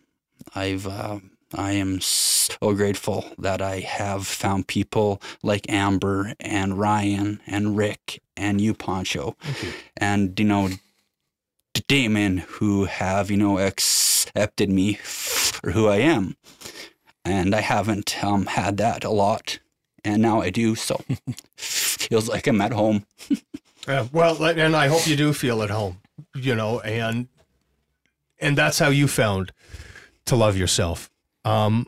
i've uh, i am so grateful that i have found people like amber and ryan and rick and you poncho and you know damon who have you know accepted me for who i am. And i haven't um, had that a lot. And now i do so feels like i'm at home. Yeah, well, and I hope you do feel at home, you know, and and that's how you found to love yourself. Um,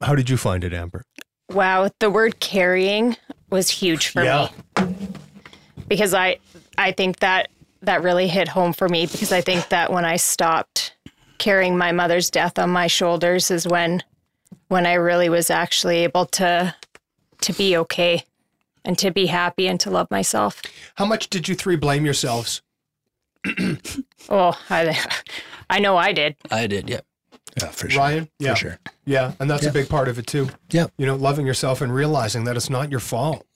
how did you find it, Amber? Wow, the word carrying was huge for Yeah. me because I I think that that really hit home for me because I think that when I stopped carrying my mother's death on my shoulders is when when I really was actually able to to be okay and to be happy and to love myself. How much did you three blame yourselves? Oh, I I know I did. i did yeah Yeah, for sure. Ryan? yeah. For sure. Yeah, and that's a big part of it too. Yeah. You know, loving yourself and realizing that it's not your fault,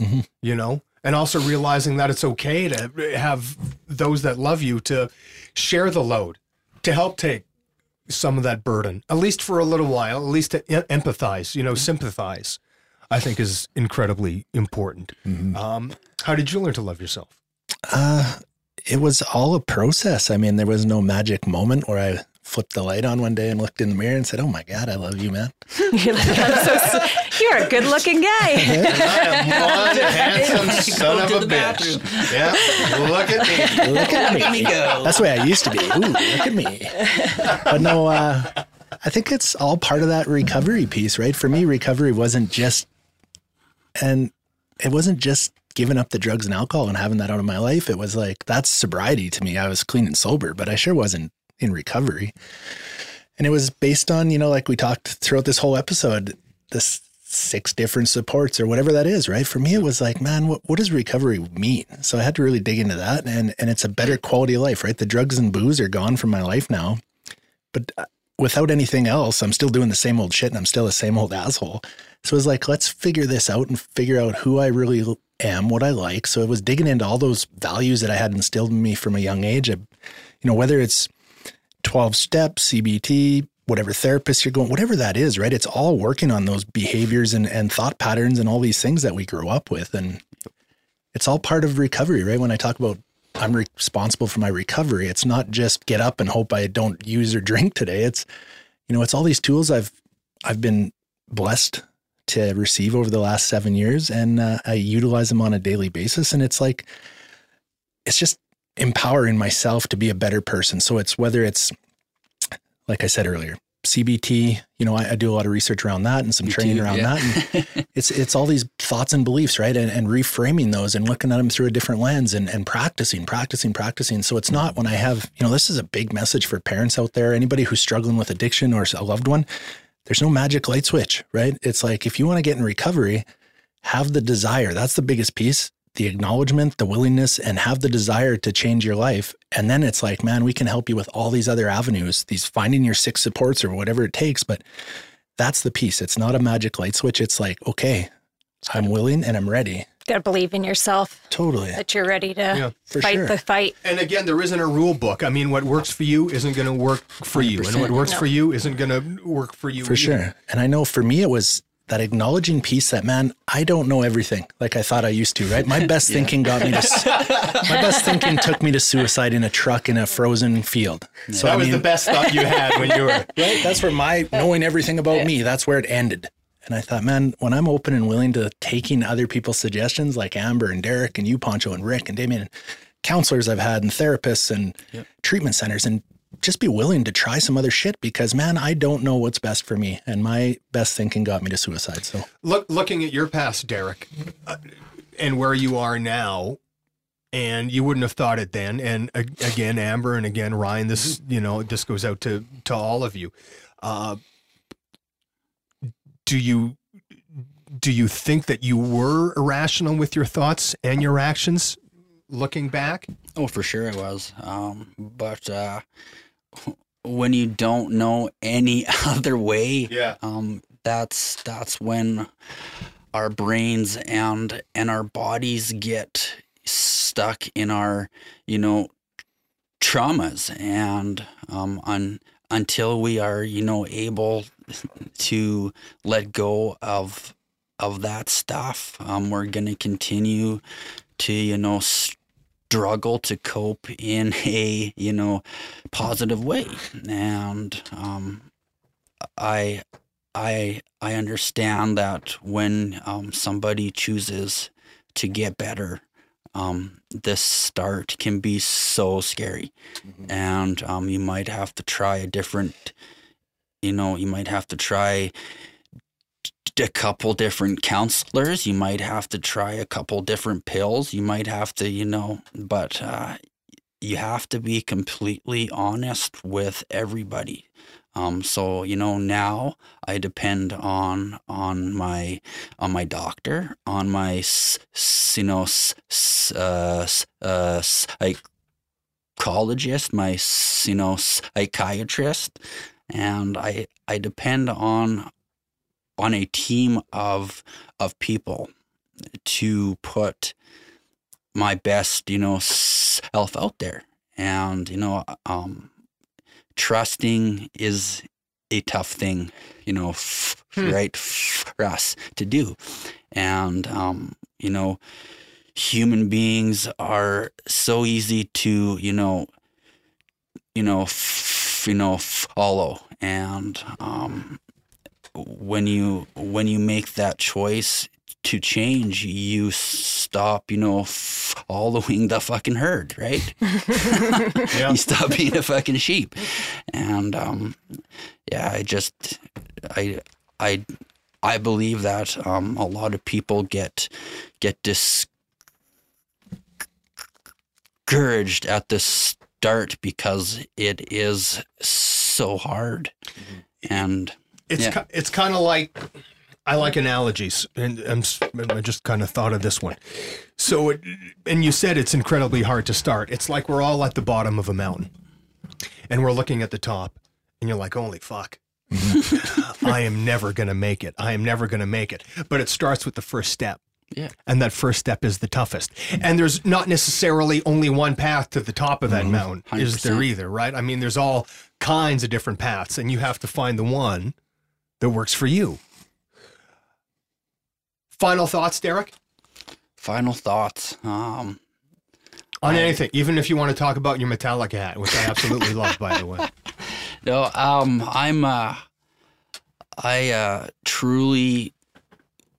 you know, and also realizing that it's okay to have those that love you to share the load, to help take some of that burden, at least for a little while, at least to em- empathize, you know, sympathize, I think is incredibly important. Um, how did you learn to love yourself? Uh, it was all a process. I mean, there was no magic moment where I flipped the light on one day and looked in the mirror and said, "Oh my God, I love you, man." You're, like, so you're a good looking guy. I am one handsome son of a the bitch. Yeah, look at me. Look at me. go. That's the way I used to be. Ooh, look at me. But no, uh, I think it's all part of that recovery piece, right? For me, recovery wasn't just, and it wasn't just giving up the drugs and alcohol and having that out of my life. It was like, that's sobriety to me. I was clean and sober, but I sure wasn't in recovery. And it was based on, you know, like we talked throughout this whole episode, this six different supports or whatever that is, right? For me, it was like, man, what, what does recovery mean? So I had to really dig into that. And, and it's a better quality of life, right? The drugs and booze are gone from my life now. But uh, without anything else, I'm still doing the same old shit and I'm still the same old asshole. So it was like, let's figure this out and figure out who I really am, what I like. So it was digging into all those values that I had instilled in me from a young age. I, you know, whether it's 12 steps, CBT, whatever therapist you're going, whatever that is, right? It's all working on those behaviors and, and thought patterns and all these things that we grow up with. And it's all part of recovery, right? When I talk about I'm responsible for my recovery, it's not just get up and hope I don't use or drink today. It's, you know, it's all these tools I've, I've been blessed to receive over the last seven years, and uh, I utilize them on a daily basis. And it's like, it's just empowering myself to be a better person. So it's whether it's, like I said earlier, CBT. You know, I, I do a lot of research around that and some Me training around yeah. that. And it's it's all these thoughts and beliefs, right? And, and reframing those and looking at them through a different lens and, and practicing, practicing, practicing. So it's not when I have, you know, this is a big message for parents out there, anybody who's struggling with addiction or a loved one. There's no magic light switch, right? It's like if you want to get in recovery, have the desire. That's the biggest piece. The acknowledgement, the willingness, and have the desire to change your life. And then it's like, man, we can help you with all these other avenues, these finding your six supports or whatever it takes. But that's the piece. It's not a magic light switch. It's like, okay, I'm willing and I'm ready. Gotta believe in yourself Totally. that you're ready to Yeah, fight sure. the fight. And again, there isn't a rule book. I mean, what works for you isn't going to work for you, and what 100%. works for you isn't going to work for you. For either. sure. And I know for me, it was that acknowledging piece that, man, I don't know everything like I thought I used to, right? My best thinking got me to, my best thinking took me to suicide in a truck in a frozen field. So that I was mean, the best thought you had when you were. right? That's where my knowing everything about me, that's where it ended. And I thought, man, when I'm open and willing to taking other people's suggestions, like Amber and Derek and you, Poncho and Rick and Damien, and counselors I've had and therapists and treatment centers, and just be willing to try some other shit because, man, I don't know what's best for me. And my best thinking got me to suicide. So Look, looking at your past, Derek, uh, and where you are now, and you wouldn't have thought it then. And again, Amber, and again, Ryan. This, you know, this goes out to to all of you. Uh, do you do you think that you were irrational with your thoughts and your actions, looking back? Oh, for sure it was. Um, but uh, when you don't know any other way, Yeah. um, that's that's when our brains and and our bodies get stuck in our you know traumas and um, un, until we are you know able to let go of of that stuff. Um, we're gonna continue to you know struggle to cope in a you know positive way. And um, i i i understand that when um, somebody chooses to get better um, this start can be so scary. And um, you might have to try a different you know you might have to try a couple different counselors. You might have to try a couple different pills. You might have to you know but uh, you have to be completely honest with everybody. Um, so you know now I depend on on my on my doctor, on my you know uh, uh, psychologist, my you know psychiatrist, and I I depend on on a team of of people to put my best you know self out there, and you know um trusting is a tough thing, you know, f- right, for us to do. And, um, you know, human beings are so easy to, you know, you know, f- you know, follow. And, um, when you, when you make that choice to change, you stop, you know, following the fucking herd, right? Yeah. you stop being a fucking sheep. And um, yeah, I just I I I believe that um, a lot of people get get discouraged at the start because it is so hard. Mm-hmm. And It's Yeah. ki- it's kind of like I like analogies, and I'm, s- I just kind of thought of this one. So, it, and you said it's incredibly hard to start. It's like we're all at the bottom of a mountain, and we're looking at the top, and you're like, "Holy fuck." Mm-hmm. I am never going to make it. I am never going to make it. But it starts with the first step. Yeah. And that first step is the toughest. And there's not necessarily only one path to the top of that mountain, is there 100%. either, right? I mean, there's all kinds of different paths, and you have to find the one that works for you. Final thoughts, Derek, final thoughts. Um, on anything, even if you want to talk about your Metallica hat, which I absolutely love, by the way. No, um, I'm uh, I uh, truly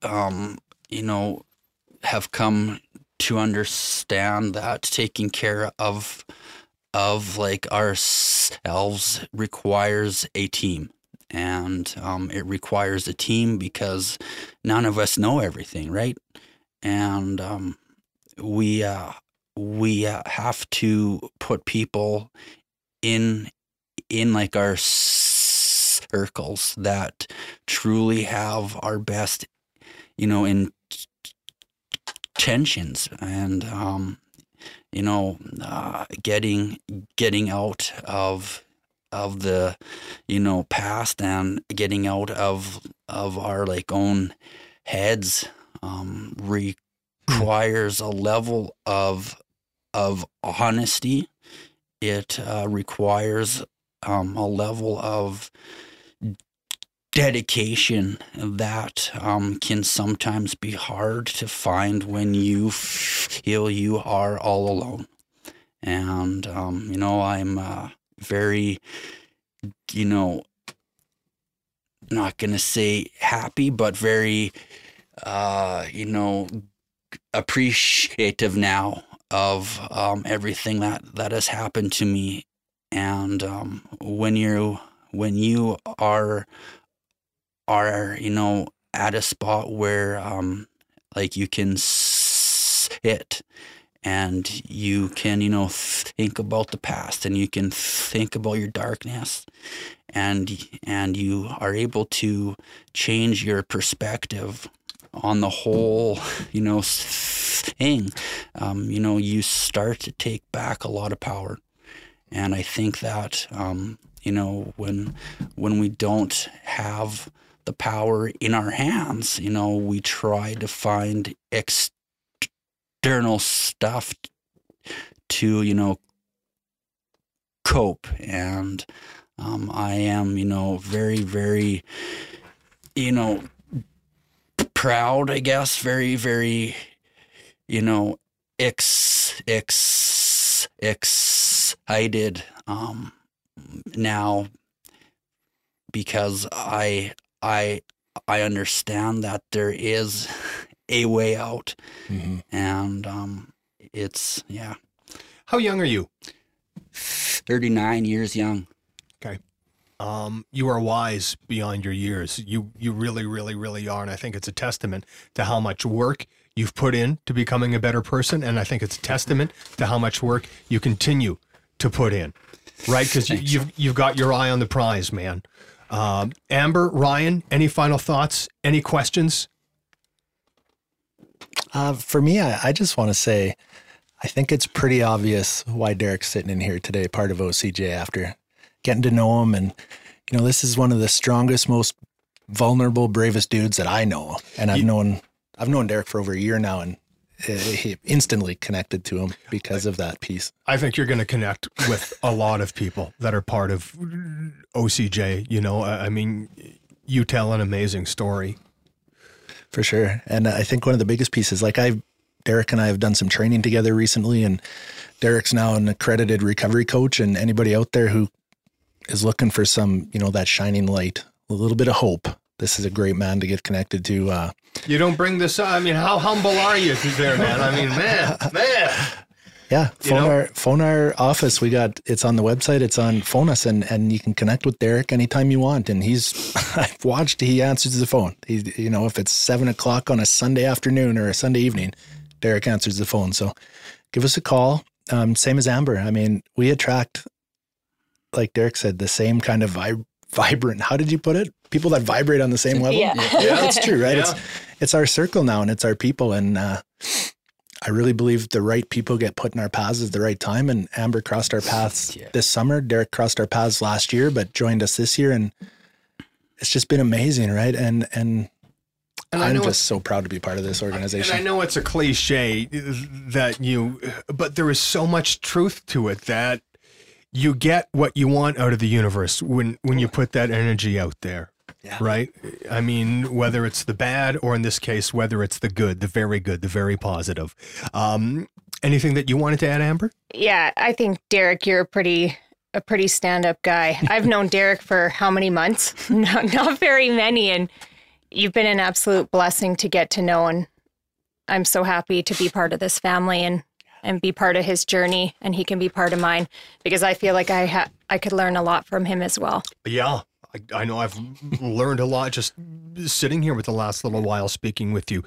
um, you know, have come to understand that taking care of of like ourselves requires a team. And um, it requires a team because none of us know everything right? And um, we uh, we uh, have to put people in in like our circles that truly have our best you know intentions and um you know uh, getting getting out of of the you know past and getting out of of our like own heads um requires a level of of honesty. It uh, requires um, a level of dedication that um, can sometimes be hard to find when you feel you are all alone. And, um, you know, I'm uh, very, you know, not going to say happy, but very, uh, you know, appreciative now of um, everything that, that has happened to me. And um, when you when you are are you know at a spot where um like you can sit and you can you know think about the past and you can think about your darkness and and you are able to change your perspective on the whole you know thing. Um, you know you start to take back a lot of power. And i think that um, you know when when we don't have the power in our hands. You know, we try to find external stuff to, you know, cope. And um, I am, you know, very, very, you know, proud, I guess, very, very, you know, ex, ex, excited um, now because I I I understand that there is a way out, Mm-hmm. and um, it's yeah, How young are you? thirty nine years young. Okay. Um, you are wise beyond your years. You you really, really, really are, and I think it's a testament to how much work you've put in to becoming a better person, and I think it's a testament to how much work you continue to put in. Right? Because you, you've you've got your eye on the prize, man. Um, Amber, Ryan, any final thoughts? Any questions? Uh, for me, I, I just want to say, I think it's pretty obvious why Derek's sitting in here today, part of OCJ after getting to know him. And, you know, this is one of the strongest, most vulnerable, bravest dudes that I know. And I've known, I've known Derek for over a year now and Uh, he instantly connected to him because of that piece. I think you're going to connect with a lot of people that are part of OCJ. You know, I I mean, you tell an amazing story. For sure. And I think one of the biggest pieces, like I've, Derek and I have done some training together recently, and Derek's now an accredited recovery coach. And anybody out there who is looking for some, you know, that shining light, a little bit of hope, this is a great man to get connected to. Uh, You don't bring this up. I mean, how humble are you there, man? I mean, man, man. yeah, You phone know? our phone our office. We got it's on the website. It's on phone us, and and you can connect with Derek anytime you want. And he's I've watched. He answers the phone. He you know if it's seven o'clock on a Sunday afternoon or a Sunday evening, Derek answers the phone. So give us a call. Um, same as Amber. I mean, we attract, like Derek said, the same kind of vib- vibrant. How did you put it? People that vibrate on the same level. Yeah. yeah that's true, right? Yeah. It's it's our circle now, and it's our people, and. uh I really believe the right people get put in our paths at the right time. And Amber crossed our paths Yeah. this summer. Derek crossed our paths last year, but joined us this year, and it's just been amazing, right? And and, And I I'm know just so proud to be part of this organization. And I know it's a cliche that you, but there is so much truth to it that you get what you want out of the universe when when you put that energy out there. Yeah. Right? I mean, whether it's the bad or in this case, whether it's the good, the very good, the very positive. Um, anything that you wanted to add, Amber? Yeah, I think Derek, you're a pretty a pretty stand up guy. I've known Derek for how many months? Not, not very many, and you've been an absolute blessing to get to know, and I'm so happy to be part of this family and and be part of his journey, and he can be part of mine because I feel like I ha- I could learn a lot from him as well. Yeah, I, I know I've learned a lot just sitting here with the last little while speaking with you.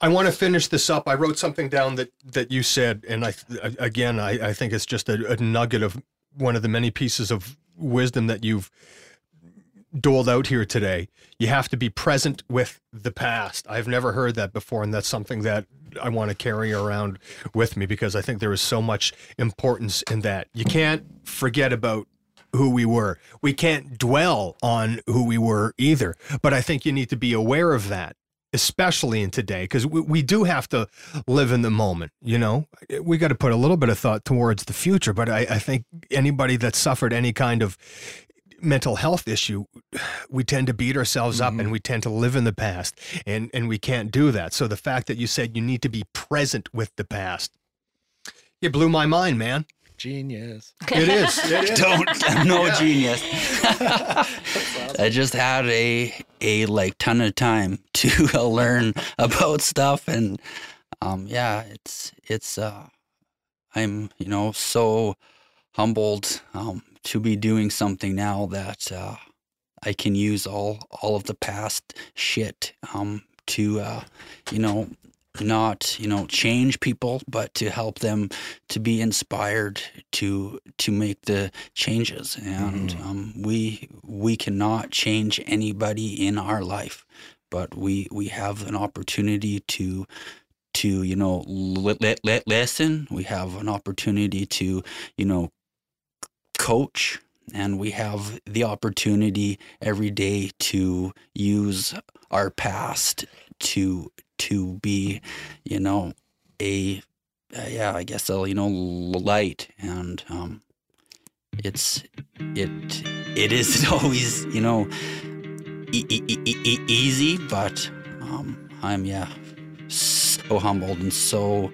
I want to finish this up. I wrote something down that that you said, and I again I, I think it's just a, a nugget of one of the many pieces of wisdom that you've doled out here today. You have to be present with the past. I've never heard that before, and that's something that I want to carry around with me because I think there is so much importance in that. You can't forget about who we were. We can't dwell on who we were either. But I think you need to be aware of that, especially in today, because we, we do have to live in the moment. You know, we got to put a little bit of thought towards the future. But I, I think anybody that suffered any kind of mental health issue, we tend to beat ourselves up mm-hmm. and we tend to live in the past, and and we can't do that. So the fact that you said you need to be present with the past, it blew my mind, man. Genius. It is. It is. Don't. I'm no genius. I just had a a like ton of time to uh, learn about stuff, and um, yeah, it's it's. Uh, I'm you know so humbled um, to be doing something now that uh, I can use all all of the past shit um, to uh, you know not you know change people but to help them to be inspired to to make the changes. And um, we we cannot change anybody in our life but we we have an opportunity to to you know li- li- li- listen. We have an opportunity to you know coach and we have the opportunity every day to use our past to to be you know a uh, yeah i guess a you know light and um it's it it isn't always you know e- e- e- e- easy but um i'm yeah so humbled and so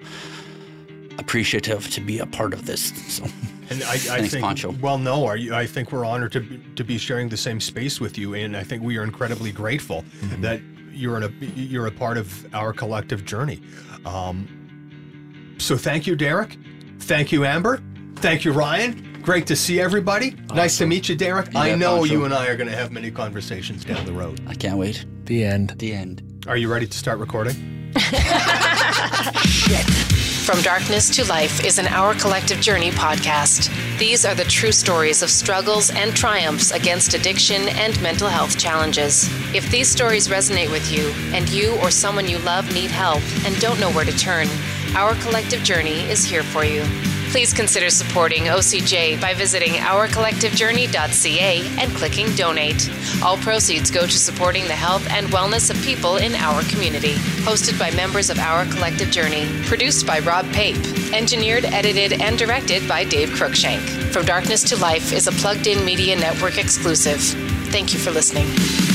appreciative to be a part of this so And I, I Thanks, think, Pancho. well, no, are you, I think we're honored to be, to be sharing the same space with you, and I think we are incredibly grateful Mm-hmm. that you're in a you're a part of our collective journey. Um, so thank you, Derek. Thank you, Amber. Thank you, Ryan. Great to see everybody. Nice to meet you, Derek. I know Pancho. you and I are going to have many conversations down the road. i can't wait The end. the end Are you ready to start recording? From Darkness to Life is an Our Collective Journey podcast. These are the true stories of struggles and triumphs against addiction and mental health challenges. If these stories resonate with you, and you or someone you love need help and don't know where to turn, Our Collective Journey is here for you. Please consider supporting OCJ by visiting ourcollectivejourney.ca and clicking donate. All proceeds go to supporting the health and wellness of people in our community. Hosted by members of Our Collective Journey. Produced by Rob Pape. Engineered, edited, and directed by Dave Cruikshank. From Darkness to Life is a plugged in media network exclusive. Thank you for listening.